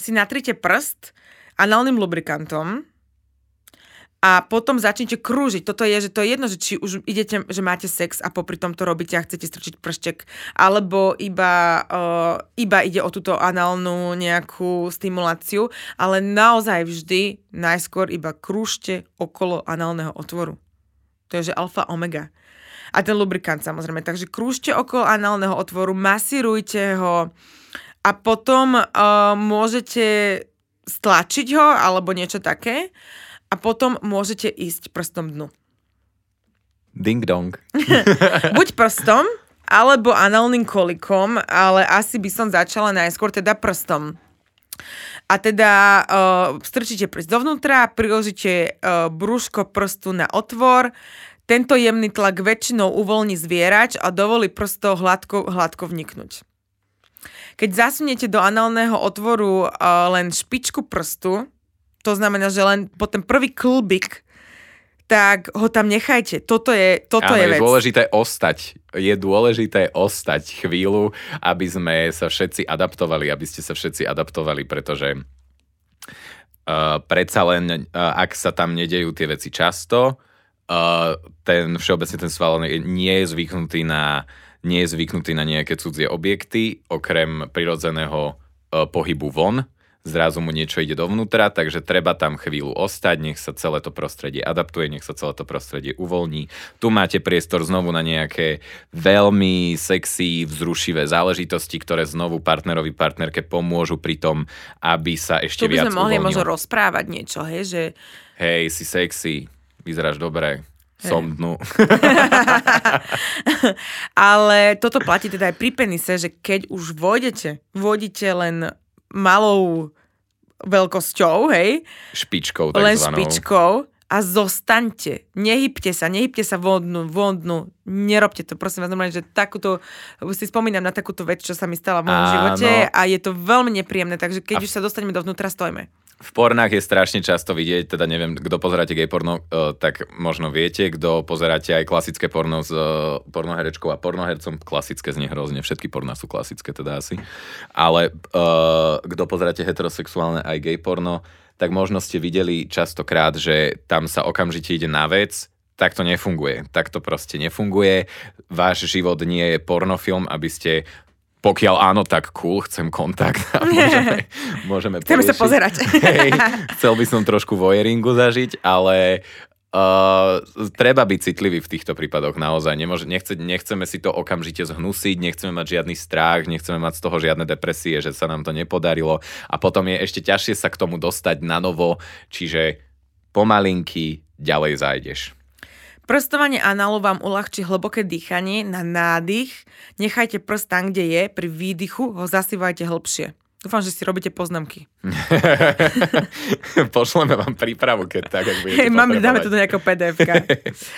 si natrite prst análnym lubrikantom a potom začnete krúžiť. Toto je, že to je jedno, že či už idete, že máte sex a popri tom to robíte a chcete strčiť prštek, alebo iba, uh, iba ide o túto análnu nejakú stimuláciu, ale naozaj vždy najskôr iba krúžte okolo análneho otvoru. To je, že alfa omega. A ten lubrikant samozrejme. Takže krúžte okolo análneho otvoru, masírujte ho a potom uh, môžete stlačiť ho alebo niečo také a potom môžete ísť prstom dnu. Ding dong. Buď prstom, alebo análnym kolikom, ale asi by som začala najskôr teda prstom. A teda uh, strčíte prst dovnútra, priložíte uh, brúško prstu na otvor, tento jemný tlak väčšinou uvoľní zvierač a dovolí prsto hladko, hladko vniknúť. Keď zasuniete do análneho otvoru uh, len špičku prstu, to znamená, že len po ten prvý klbik, tak ho tam nechajte. Toto je, toto Áno, je, je vec. dôležité ostať. Je dôležité ostať chvíľu, aby sme sa všetci adaptovali, aby ste sa všetci adaptovali, pretože uh, predsa len, uh, ak sa tam nedejú tie veci často, uh, ten všeobecne ten sval nie je zvyknutý na nie je zvyknutý na nejaké cudzie objekty, okrem prirodzeného uh, pohybu von zrazu mu niečo ide dovnútra, takže treba tam chvíľu ostať, nech sa celé to prostredie adaptuje, nech sa celé to prostredie uvoľní. Tu máte priestor znovu na nejaké veľmi sexy, vzrušivé záležitosti, ktoré znovu partnerovi, partnerke pomôžu pri tom, aby sa ešte tu by viac sme mohli uvoľnil. možno rozprávať niečo, hej, že Hej, si sexy, vyzeráš dobre, som dnu. Ale toto platí teda aj pri penise, že keď už vôjdete, vôjdete len malou veľkosťou, hej, Špičkou len takzvanou. špičkou a zostaňte. Nehybte sa, nehybte sa vodnú, vodnú. Nerobte to, prosím vás, normálne, že takúto, si spomínam na takúto vec, čo sa mi stala v mojom Áno. živote a je to veľmi nepríjemné, takže keď už sa dostaneme dovnútra, stojme. V pornách je strašne často vidieť, teda neviem, kto pozeráte gay porno, uh, tak možno viete, kto pozeráte aj klasické porno s uh, pornoherečkou a pornohercom. Klasické znie hrozne, všetky porná sú klasické teda asi. Ale uh, kto pozeráte heterosexuálne aj gay porno, tak možno ste videli častokrát, že tam sa okamžite ide na vec, tak to nefunguje. Tak to proste nefunguje. Váš život nie je pornofilm, aby ste pokiaľ áno, tak cool, chcem kontakt a môžeme, môžeme Chceme sa pozerať. Hej, chcel by som trošku vojeringu zažiť, ale uh, treba byť citlivý v týchto prípadoch naozaj. Nemôže, nechce, nechceme si to okamžite zhnusiť, nechceme mať žiadny strach, nechceme mať z toho žiadne depresie, že sa nám to nepodarilo a potom je ešte ťažšie sa k tomu dostať na novo, čiže pomalinky ďalej zájdeš. Prstovanie análu vám uľahčí hlboké dýchanie na nádych. Nechajte prst tam, kde je. Pri výdychu ho zasývajte hlbšie. Dúfam, že si robíte poznámky. Pošleme vám prípravu, keď tak, ak budete Hej, máme, dáme to do nejakého pdf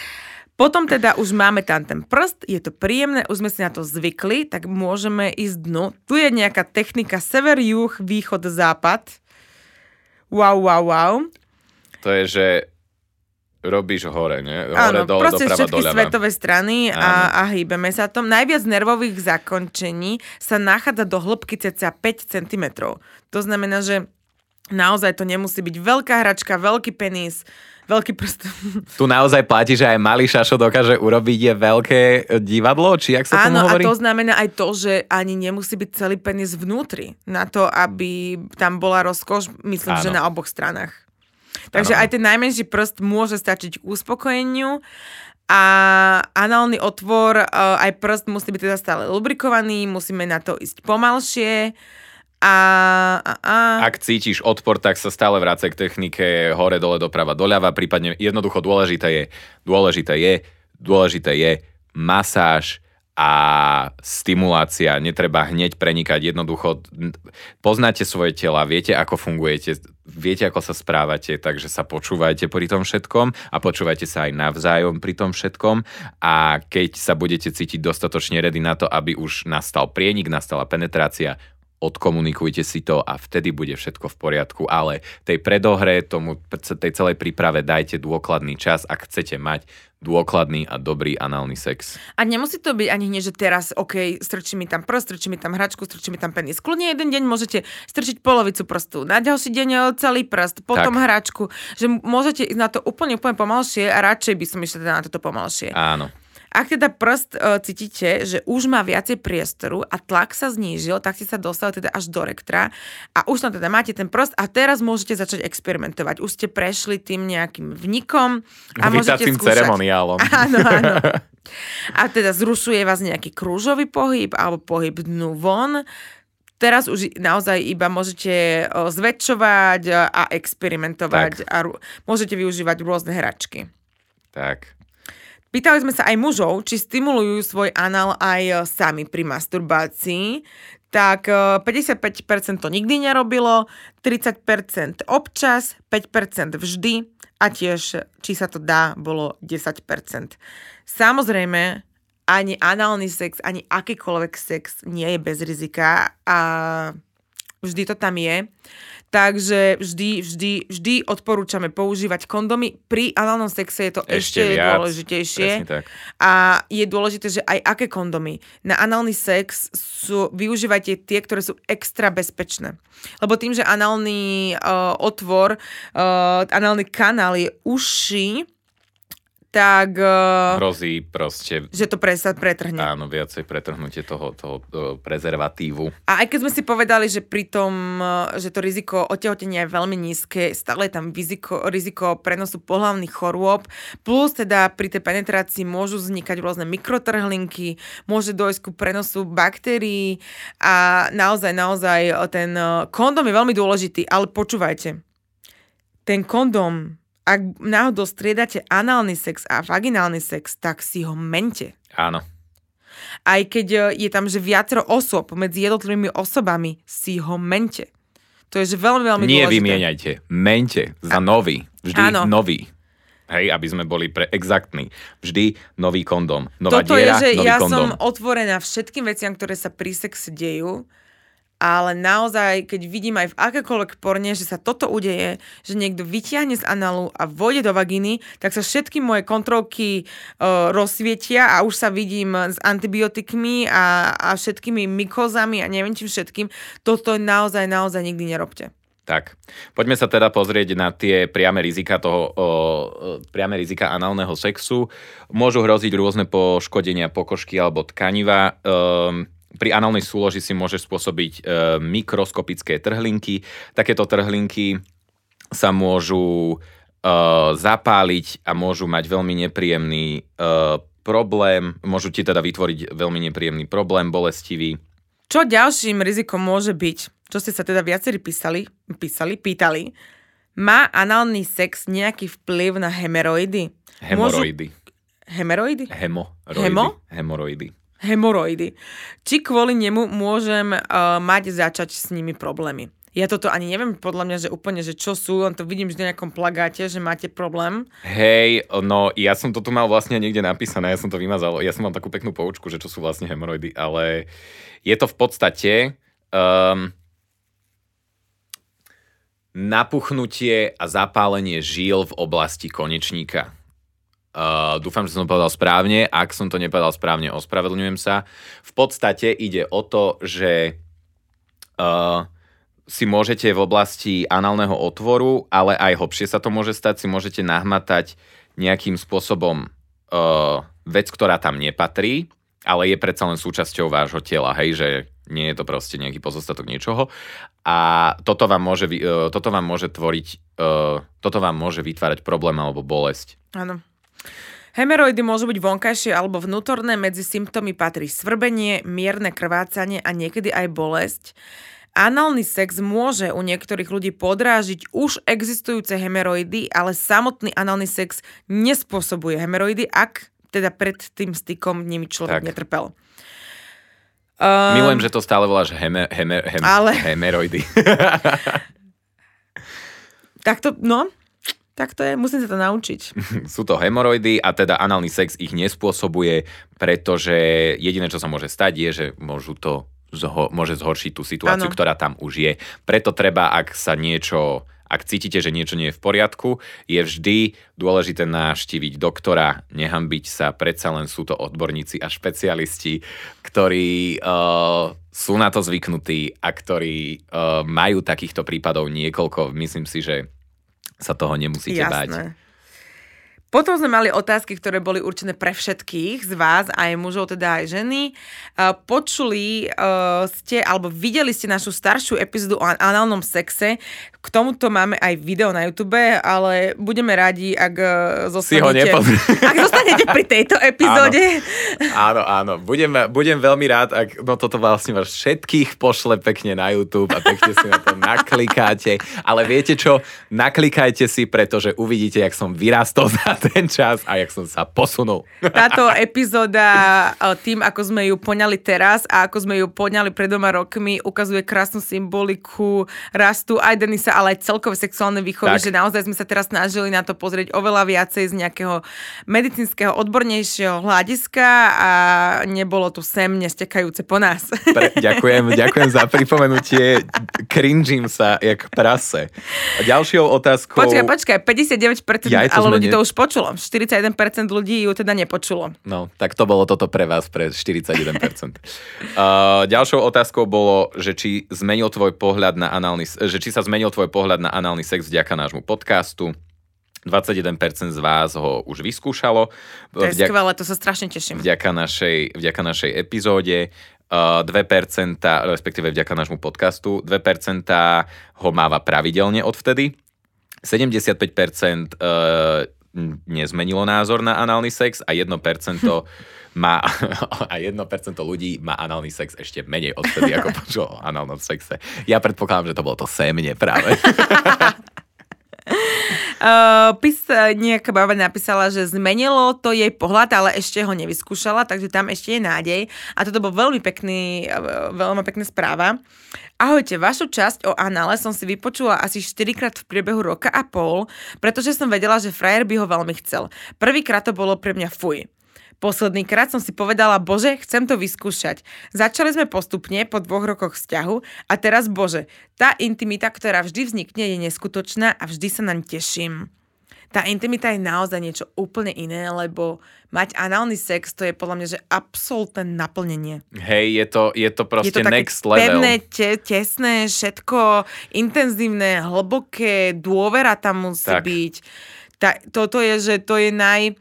Potom teda už máme tam ten prst, je to príjemné, už sme si na to zvykli, tak môžeme ísť dnu. Tu je nejaká technika sever, juh, východ, západ. Wow, wow, wow. To je, že robíš hore, nie? Hore, Áno, dole, proste doprava, všetky doľava. svetové strany a, a hýbeme sa tom. Najviac nervových zakončení sa nachádza do hĺbky cca 5 cm. To znamená, že naozaj to nemusí byť veľká hračka, veľký penis, veľký prst. Tu naozaj platí, že aj malý šašo dokáže urobiť je veľké divadlo, či jak sa Áno, tomu a hovorí? to znamená aj to, že ani nemusí byť celý penis vnútri, na to, aby tam bola rozkoš, myslím, Áno. že na oboch stranách. Takže Áno. aj ten najmenší prst môže stačiť k uspokojeniu a análny otvor, e, aj prst musí byť teda stále lubrikovaný, musíme na to ísť pomalšie a, a, a Ak cítiš odpor, tak sa stále vrácej k technike hore, dole, doprava, doľava, prípadne jednoducho dôležité je, dôležité je, dôležité je masáž a stimulácia. Netreba hneď prenikať jednoducho. Poznáte svoje tela, viete, ako fungujete, viete, ako sa správate, takže sa počúvajte pri tom všetkom a počúvajte sa aj navzájom pri tom všetkom. A keď sa budete cítiť dostatočne ready na to, aby už nastal prienik, nastala penetrácia, odkomunikujte si to a vtedy bude všetko v poriadku, ale tej predohre, tomu, tej celej príprave dajte dôkladný čas, ak chcete mať dôkladný a dobrý análny sex. A nemusí to byť ani hneď, že teraz, OK, strčí mi tam prst, strčí mi tam hračku, strčí mi tam penis. Kľudne jeden deň môžete strčiť polovicu prstu, na ďalší deň celý prst, potom tak. hračku, že môžete ísť na to úplne, úplne pomalšie a radšej by som išla teda na toto pomalšie. Áno. Ak teda prst uh, cítite, že už má viacej priestoru a tlak sa znížil, tak si sa dostali teda až do rektra a už tam teda máte ten prst a teraz môžete začať experimentovať. Už ste prešli tým nejakým vnikom a môžete skúšať. ceremoniálom. Áno, áno. A teda zrušuje vás nejaký krúžový pohyb alebo pohyb dnu von teraz už naozaj iba môžete zväčšovať a experimentovať tak. a môžete využívať rôzne hračky. Tak. Pýtali sme sa aj mužov, či stimulujú svoj anal aj e, sami pri masturbácii. Tak 55% e, to nikdy nerobilo, 30% občas, 5% vždy a tiež, či sa to dá, bolo 10%. Samozrejme, ani análny sex, ani akýkoľvek sex nie je bez rizika a vždy to tam je. Takže vždy, vždy, vždy odporúčame používať kondomy. Pri análnom sexe je to ešte, ešte viac, dôležitejšie. Tak. A je dôležité, že aj aké kondomy. Na análny sex sú, využívajte tie, ktoré sú extra bezpečné. Lebo tým, že análny uh, otvor, uh, análny kanál je užší, tak... Uh, Hrozí proste... Že to presa pretrhne. Áno, viacej pretrhnutie toho, toho, toho prezervatívu. A aj keď sme si povedali, že pri tom, uh, že to riziko otehotenia je veľmi nízke, stále je tam riziko, riziko prenosu pohľavných chorôb, plus teda pri tej penetrácii môžu vznikať rôzne mikrotrhlinky, môže dojsť ku prenosu baktérií a naozaj, naozaj ten uh, kondom je veľmi dôležitý, ale počúvajte, ten kondom ak náhodou striedate análny sex a vaginálny sex, tak si ho mente. Áno. Aj keď e, je tam, že viacero osôb medzi jednotlivými osobami, si ho mente. To je že veľmi, veľmi Nie dôležité. vymieňajte, mente za a... nový. Vždy Áno. nový. Hej, aby sme boli pre exaktní. Vždy nový kondom. Nová Toto diera, je, že nový ja kondom. som otvorená všetkým veciam, ktoré sa pri sexe dejú ale naozaj, keď vidím aj v akékoľvek porne, že sa toto udeje, že niekto vyťahne z analu a vojde do vagíny, tak sa všetky moje kontrolky uh, rozsvietia a už sa vidím s antibiotikmi a, a všetkými mykozami a neviem čím všetkým. Toto naozaj, naozaj nikdy nerobte. Tak, poďme sa teda pozrieť na tie priame rizika toho, o, priame rizika análneho sexu. Môžu hroziť rôzne poškodenia pokožky alebo tkaniva. Um, pri análnej súloži si môže spôsobiť e, mikroskopické trhlinky. Takéto trhlinky sa môžu e, zapáliť a môžu mať veľmi nepríjemný e, problém, môžu ti teda vytvoriť veľmi nepríjemný problém, bolestivý. Čo ďalším rizikom môže byť, čo ste sa teda viacerí písali, písali, pýtali, má análny sex nejaký vplyv na hemeroidy? Hemoroidy. Môžu... Hemeroidy? Hemoroidy. Hemo? Hemoroidy hemoroidy. Či kvôli nemu môžem uh, mať začať s nimi problémy. Ja toto ani neviem podľa mňa, že úplne, že čo sú, len to vidím vždy na nejakom plagáte, že máte problém. Hej, no ja som to tu mal vlastne niekde napísané, ja som to vymazal, ja som mal takú peknú poučku, že čo sú vlastne hemoroidy, ale je to v podstate um, napuchnutie a zapálenie žíl v oblasti konečníka. Uh, dúfam, že som to povedal správne. Ak som to nepovedal správne, ospravedlňujem sa. V podstate ide o to, že uh, si môžete v oblasti análneho otvoru, ale aj hlbšie sa to môže stať, si môžete nahmatať nejakým spôsobom uh, vec, ktorá tam nepatrí, ale je predsa len súčasťou vášho tela, hej, že nie je to proste nejaký pozostatok niečoho. A toto vám môže, uh, toto vám môže tvoriť, uh, toto vám môže vytvárať problém alebo bolesť. Áno. Hemeroidy môžu byť vonkajšie alebo vnútorné, medzi symptómy patrí svrbenie, mierne krvácanie a niekedy aj bolesť. Análny sex môže u niektorých ľudí podrážiť už existujúce hemeroidy, ale samotný análny sex nespôsobuje hemeroidy, ak teda pred tým stykom nimi človek tak. netrpel. Um, Milujem, že to stále voláš heme, heme, hem, ale... hemeroidy. tak to, no, tak to je, musím sa to naučiť. Sú to hemoroidy a teda análny sex ich nespôsobuje, pretože jediné, čo sa môže stať, je, že môžu to zho- môže zhoršiť tú situáciu, Áno. ktorá tam už je. Preto treba, ak sa niečo ak cítite, že niečo nie je v poriadku, je vždy dôležité navštíviť doktora, nehambiť sa, predsa len sú to odborníci a špecialisti, ktorí uh, sú na to zvyknutí a ktorí uh, majú takýchto prípadov niekoľko. Myslím si, že sa toho nemusíte báť. Potom sme mali otázky, ktoré boli určené pre všetkých z vás, aj mužov, teda aj ženy. Uh, Počuli uh, ste, alebo videli ste našu staršiu epizódu o an- análnom sexe. K tomuto máme aj video na YouTube, ale budeme radi, ak ho zostanete, ak zostanete pri tejto epizóde. Áno, áno. Budem, budem veľmi rád, ak no toto vlastne vás všetkých pošle pekne na YouTube a pekne si na to naklikáte. Ale viete čo? Naklikajte si, pretože uvidíte, jak som vyrastol za ten čas a jak som sa posunul. Táto epizóda e, tým, ako sme ju poňali teraz a ako sme ju poňali pred dvoma rokmi, ukazuje krásnu symboliku rastu aj Denisa, ale aj celkové sexuálne výchovy, Tak. že naozaj sme sa teraz snažili na to pozrieť oveľa viacej z nejakého medicínskeho, odbornejšieho hľadiska a nebolo tu sem nestekajúce po nás. Pre, ďakujem, ďakujem za pripomenutie. Cringím sa jak prase. A ďalšou otázkou... Počkaj, počkaj, 59% Ja, aj to ale ľudí to už počulo. 41% ľudí ju teda nepočulo. No, tak to bolo toto pre vás, pre 41%. Uh, ďalšou otázkou bolo, že či zmenil tvoj pohľad na análny, že či sa zmenil tvoj pohľad na análny sex vďaka nášmu podcastu. 21% z vás ho už vyskúšalo. To je Vďak- skvelé, to sa strašne teším. vďaka našej, vďaka našej epizóde. Uh, 2%, respektíve vďaka nášmu podcastu, 2% ho máva pravidelne odvtedy. 75% uh, nezmenilo názor na análny sex a 1% má, a 1% ľudí má análny sex ešte menej odvtedy, ako počulo o análnom sexe. Ja predpokladám, že to bolo to semne práve. Uh, pis, nejaká baba napísala, že zmenilo to jej pohľad, ale ešte ho nevyskúšala, takže tam ešte je nádej. A toto bol veľmi pekný, uh, veľmi pekná správa. Ahojte, vašu časť o anále som si vypočula asi 4 krát v priebehu roka a pol, pretože som vedela, že frajer by ho veľmi chcel. Prvýkrát to bolo pre mňa fuj. Posledný krát som si povedala, bože, chcem to vyskúšať. Začali sme postupne po dvoch rokoch vzťahu a teraz, bože, tá intimita, ktorá vždy vznikne, je neskutočná a vždy sa naň teším. Tá intimita je naozaj niečo úplne iné, lebo mať análny sex, to je podľa mňa, že absolútne naplnenie. Hej, je to, je to proste je to také next level. pevné, te, tesné, všetko intenzívne, hlboké, dôvera tam musí Tak. byť. Ta, toto je, že to je naj...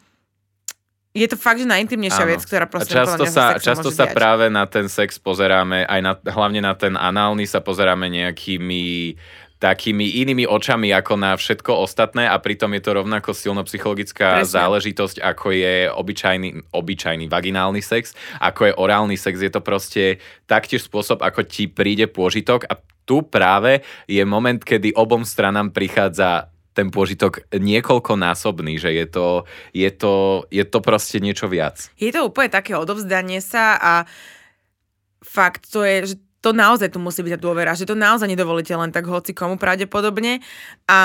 Je to fakt, že najintimnejšia Áno. vec, ktorá A proste často podľa mňa sa, často sa diať. práve na ten sex pozeráme, aj na, hlavne na ten análny sa pozeráme nejakými takými inými očami ako na všetko ostatné a pritom je to rovnako silno psychologická Presne. záležitosť, ako je obyčajný, obyčajný vaginálny sex, ako je orálny sex. Je to proste taktiež spôsob, ako ti príde pôžitok a tu práve je moment, kedy obom stranám prichádza ten pôžitok niekoľkonásobný, že je to, je to, je to proste niečo viac. Je to úplne také odovzdanie sa a fakt to je, že to naozaj tu musí byť tá dôvera, že to naozaj nedovolíte len tak hoci komu pravdepodobne. A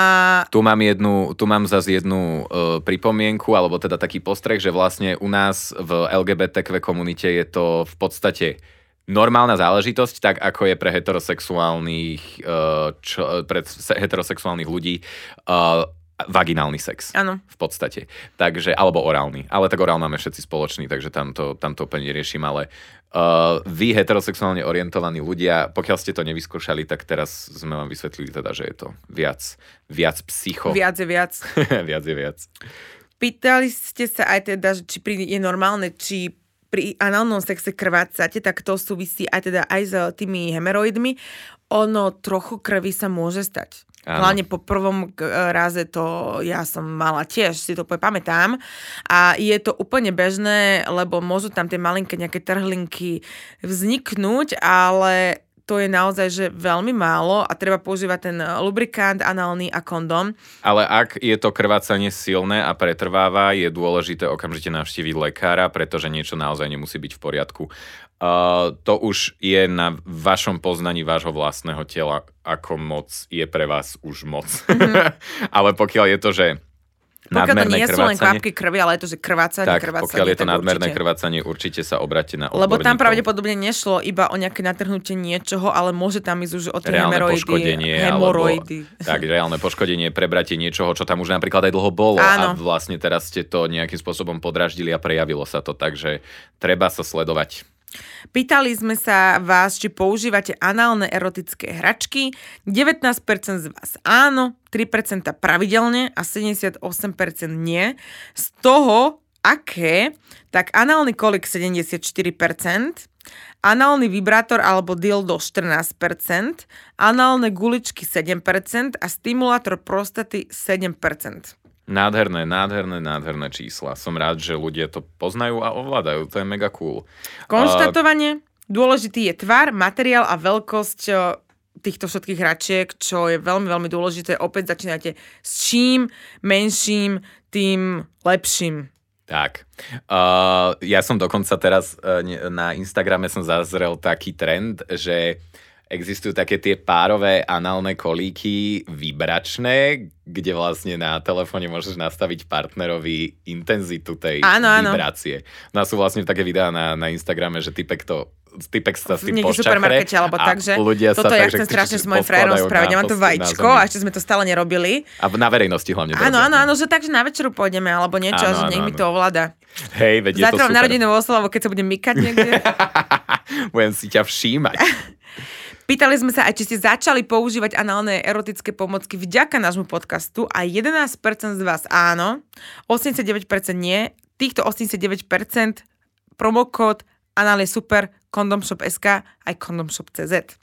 Tu mám, jednu, tu mám zase jednu uh, pripomienku, alebo teda taký postreh, že vlastne u nás v LGBTQ komunite je to v podstate normálna záležitosť, tak ako je pre heterosexuálnych, uh, čo, pre se- heterosexuálnych ľudí. Uh, vaginálny sex. áno. V podstate. Takže, alebo orálny. Ale tak orál máme všetci spoločný, takže tam to, tam to úplne neriešim, ale uh, vy heterosexuálne orientovaní ľudia, pokiaľ ste to nevyskúšali, tak teraz sme vám vysvetlili teda, že je to viac, viac psycho. Viac je viac. viac je viac. Pýtali ste sa aj teda, že či pri, je normálne, či pri análnom sexe krvácate, tak to súvisí aj teda aj s tými hemeroidmi. Ono trochu krvi sa môže stať. Áno. Hlavne po prvom k- raze to ja som mala tiež, si to pamätám. A je to úplne bežné, lebo môžu tam tie malinké nejaké trhlinky vzniknúť, ale to je naozaj že veľmi málo a treba používať ten lubrikant análny a kondom. Ale ak je to krvácanie silné a pretrváva, je dôležité okamžite navštíviť lekára, pretože niečo naozaj nemusí byť v poriadku. Uh, to už je na vašom poznaní vášho vlastného tela, ako moc je pre vás už moc. Ale pokiaľ je to, že Pokiaľ to nie sú len kvapky krvi, ale je to, že krvácanie, Tak, krvácanie. pokiaľ je to nadmerné určite. krvácanie, určite sa obráte na odborníkov. Lebo tam pravdepodobne nešlo iba o nejaké natrhnutie niečoho, ale môže tam ísť už o tie reálne hemeroidy. poškodenie, hemoroidy. alebo tak, reálne poškodenie, prebratie niečoho, čo tam už napríklad aj dlho bolo Áno. a vlastne teraz ste to nejakým spôsobom podraždili a prejavilo sa to, takže treba sa sledovať. Pýtali sme sa vás, či používate análne erotické hračky. 19% z vás áno, 3% pravidelne a 78% nie. Z toho, aké, tak análny kolik 74%, análny vibrátor alebo dildo 14%, análne guličky 7% a stimulátor prostaty 7%. Nádherné, nádherné, nádherné čísla. Som rád, že ľudia to poznajú a ovládajú. To je mega cool. Konštatovanie. Dôležitý je tvar, materiál a veľkosť týchto všetkých hračiek, čo je veľmi, veľmi dôležité. Opäť začínate s čím menším, tým lepším. Tak. Uh, ja som dokonca teraz uh, na Instagrame som zazrel taký trend, že existujú také tie párové análne kolíky vibračné, kde vlastne na telefóne môžeš nastaviť partnerovi intenzitu tej Áno, áno. vibrácie. No a sú vlastne také videá na, na Instagrame, že typek to typek sa s tým Niekde supermarkete alebo tak, že ľudia sa toto ja tak, že chcem strašne s mojim frajerom spraviť. Ja mám to vajíčko a ešte sme to stále nerobili. A na verejnosti hlavne. to Áno, robia. áno, áno, že takže na večeru pôjdeme alebo niečo, Áno, a že áno, nech mi áno. to ovláda. Hej, veď je to super. narodinovú oslavu, keď sa budem mykať niekde. Budem si ťa všímať. Pýtali sme sa aj, či ste začali používať análne erotické pomocky vďaka nášmu podcastu a 11% z vás áno, 89% nie. Týchto 89% promokód anál je super, kondomshop.sk aj kondomshop.cz.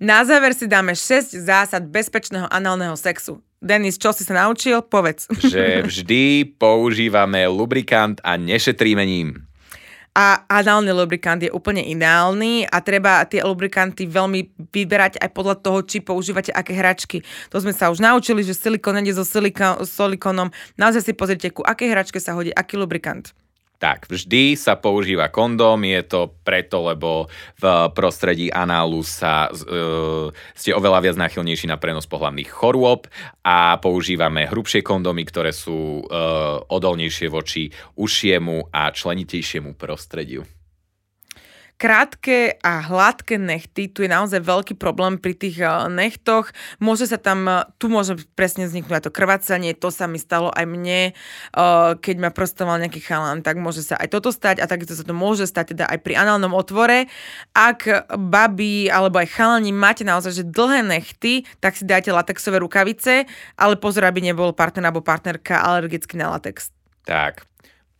Na záver si dáme 6 zásad bezpečného análneho sexu. Denis, čo si sa naučil? Povedz. že vždy používame lubrikant a nešetríme ním. A análny lubrikant je úplne ideálny a treba tie lubrikanty veľmi vyberať aj podľa toho, či používate aké hračky. To sme sa už naučili, že silikon ide so silika- silikonom. Naozaj si pozrite, ku akej hračke sa hodí aký lubrikant. Tak, vždy sa používa kondóm, je to preto, lebo v prostredí análu sa e, ste oveľa viac náchylnejší na prenos pohlavných chorôb a používame hrubšie kondómy, ktoré sú e, odolnejšie voči ušiemu a členitejšiemu prostrediu. Krátke a hladké nechty, tu je naozaj veľký problém pri tých eh, nechtoch. Môže sa tam, eh, tu môže presne vzniknúť aj to krvácanie, to sa mi stalo aj mne, eh, keď ma prostoval nejaký chalán, tak môže sa aj toto stať a takisto sa to môže stať teda aj pri análnom otvore. Ak babi alebo aj chalani máte naozaj že dlhé nechty, tak si dajte latexové rukavice, ale pozor, aby nebol partner alebo partnerka alergický na latex. Tak,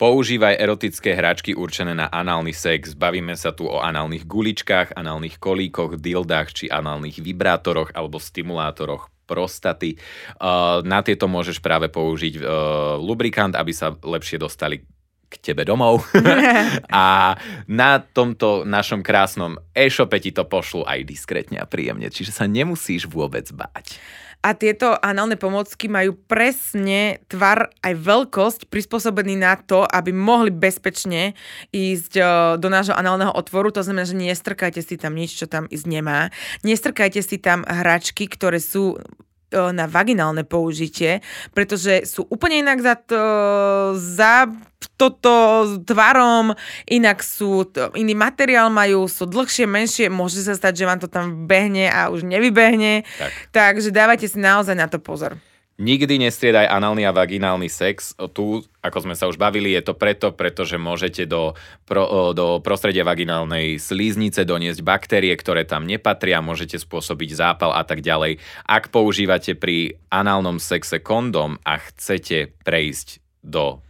používaj erotické hračky určené na análny sex. Bavíme sa tu o análnych guličkách, análnych kolíkoch, dildách či análnych vibrátoroch alebo stimulátoroch prostaty. Na tieto môžeš práve použiť lubrikant, aby sa lepšie dostali k tebe domov. a na tomto našom krásnom e-shope ti to pošlu aj diskrétne a príjemne, čiže sa nemusíš vôbec báť. A tieto análne pomocky majú presne tvar aj veľkosť prispôsobený na to, aby mohli bezpečne ísť e, do nášho análneho otvoru. To znamená, že nestrkajte si tam nič, čo tam ísť nemá. Nestrkajte si tam hračky, ktoré sú na vaginálne použitie, pretože sú úplne inak za, to, za toto tvarom, inak sú, iný materiál majú, sú dlhšie, menšie, môže sa stať, že vám to tam behne a už nevybehne. Tak. Takže dávajte si naozaj na to pozor. Nikdy nestriedaj análny a vaginálny sex. Tu, ako sme sa už bavili, je to preto, pretože môžete do, pro, do prostredia vaginálnej slíznice doniesť baktérie, ktoré tam nepatria, môžete spôsobiť zápal a tak ďalej. Ak používate pri análnom sexe kondom a chcete prejsť do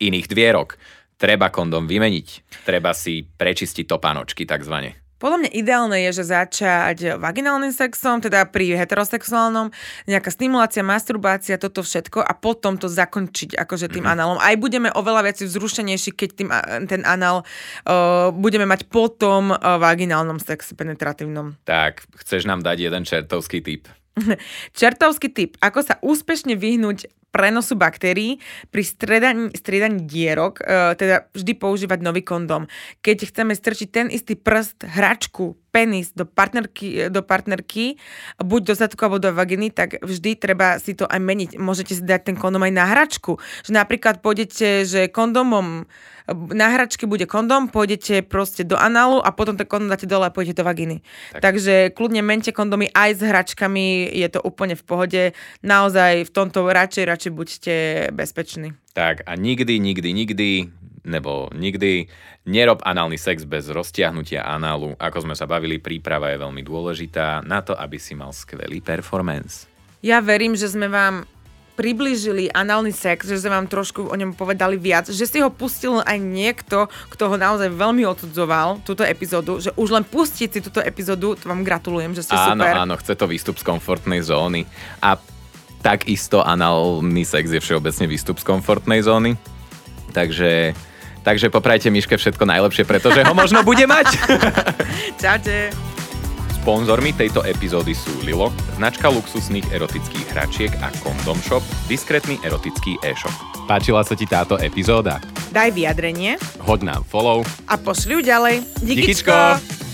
iných dvierok, treba kondom vymeniť. Treba si prečistiť topánočky takzvané. Podľa mňa ideálne je, že začať vaginálnym sexom, teda pri heterosexuálnom, nejaká stimulácia, masturbácia, toto všetko a potom to zakončiť akože tým mm-hmm. análom. Aj budeme oveľa viac vzrušenejší, keď tým, ten anál uh, budeme mať potom uh, vaginálnom sexe penetratívnom. Tak, chceš nám dať jeden čertovský tip? Čertovský tip, ako sa úspešne vyhnúť prenosu baktérií pri striedaní, striedaní dierok, e, teda vždy používať nový kondom. Keď chceme strčiť ten istý prst, hračku, penis do partnerky, do partnerky, buď do zadku alebo do vaginy, tak vždy treba si to aj meniť. Môžete si dať ten kondom aj na hračku. Že napríklad pôjdete, že kondomom na hračke bude kondom, pôjdete proste do análu a potom ten kondom dáte dole a pôjdete do vaginy. Tak. Takže kľudne mente kondomy aj s hračkami, je to úplne v pohode. Naozaj v tomto radšej, radšej buďte bezpeční. Tak a nikdy, nikdy, nikdy nebo nikdy nerob análny sex bez roztiahnutia análu. Ako sme sa bavili, príprava je veľmi dôležitá na to, aby si mal skvelý performance. Ja verím, že sme vám priblížili análny sex, že sme vám trošku o ňom povedali viac, že si ho pustil aj niekto, kto ho naozaj veľmi odsudzoval, túto epizódu, že už len pustiť si túto epizódu, to vám gratulujem, že ste áno, super. Áno, chce to výstup z komfortnej zóny a takisto análny sex je všeobecne výstup z komfortnej zóny. Takže Takže poprajte Miške všetko najlepšie, pretože ho možno bude mať. Čaute. Sponzormi tejto epizódy sú Lilo, značka luxusných erotických hračiek a Condom Shop, diskrétny erotický e-shop. Páčila sa ti táto epizóda? Daj vyjadrenie. Hoď nám follow. A pošli ďalej. Díkyčko. Díkyčko.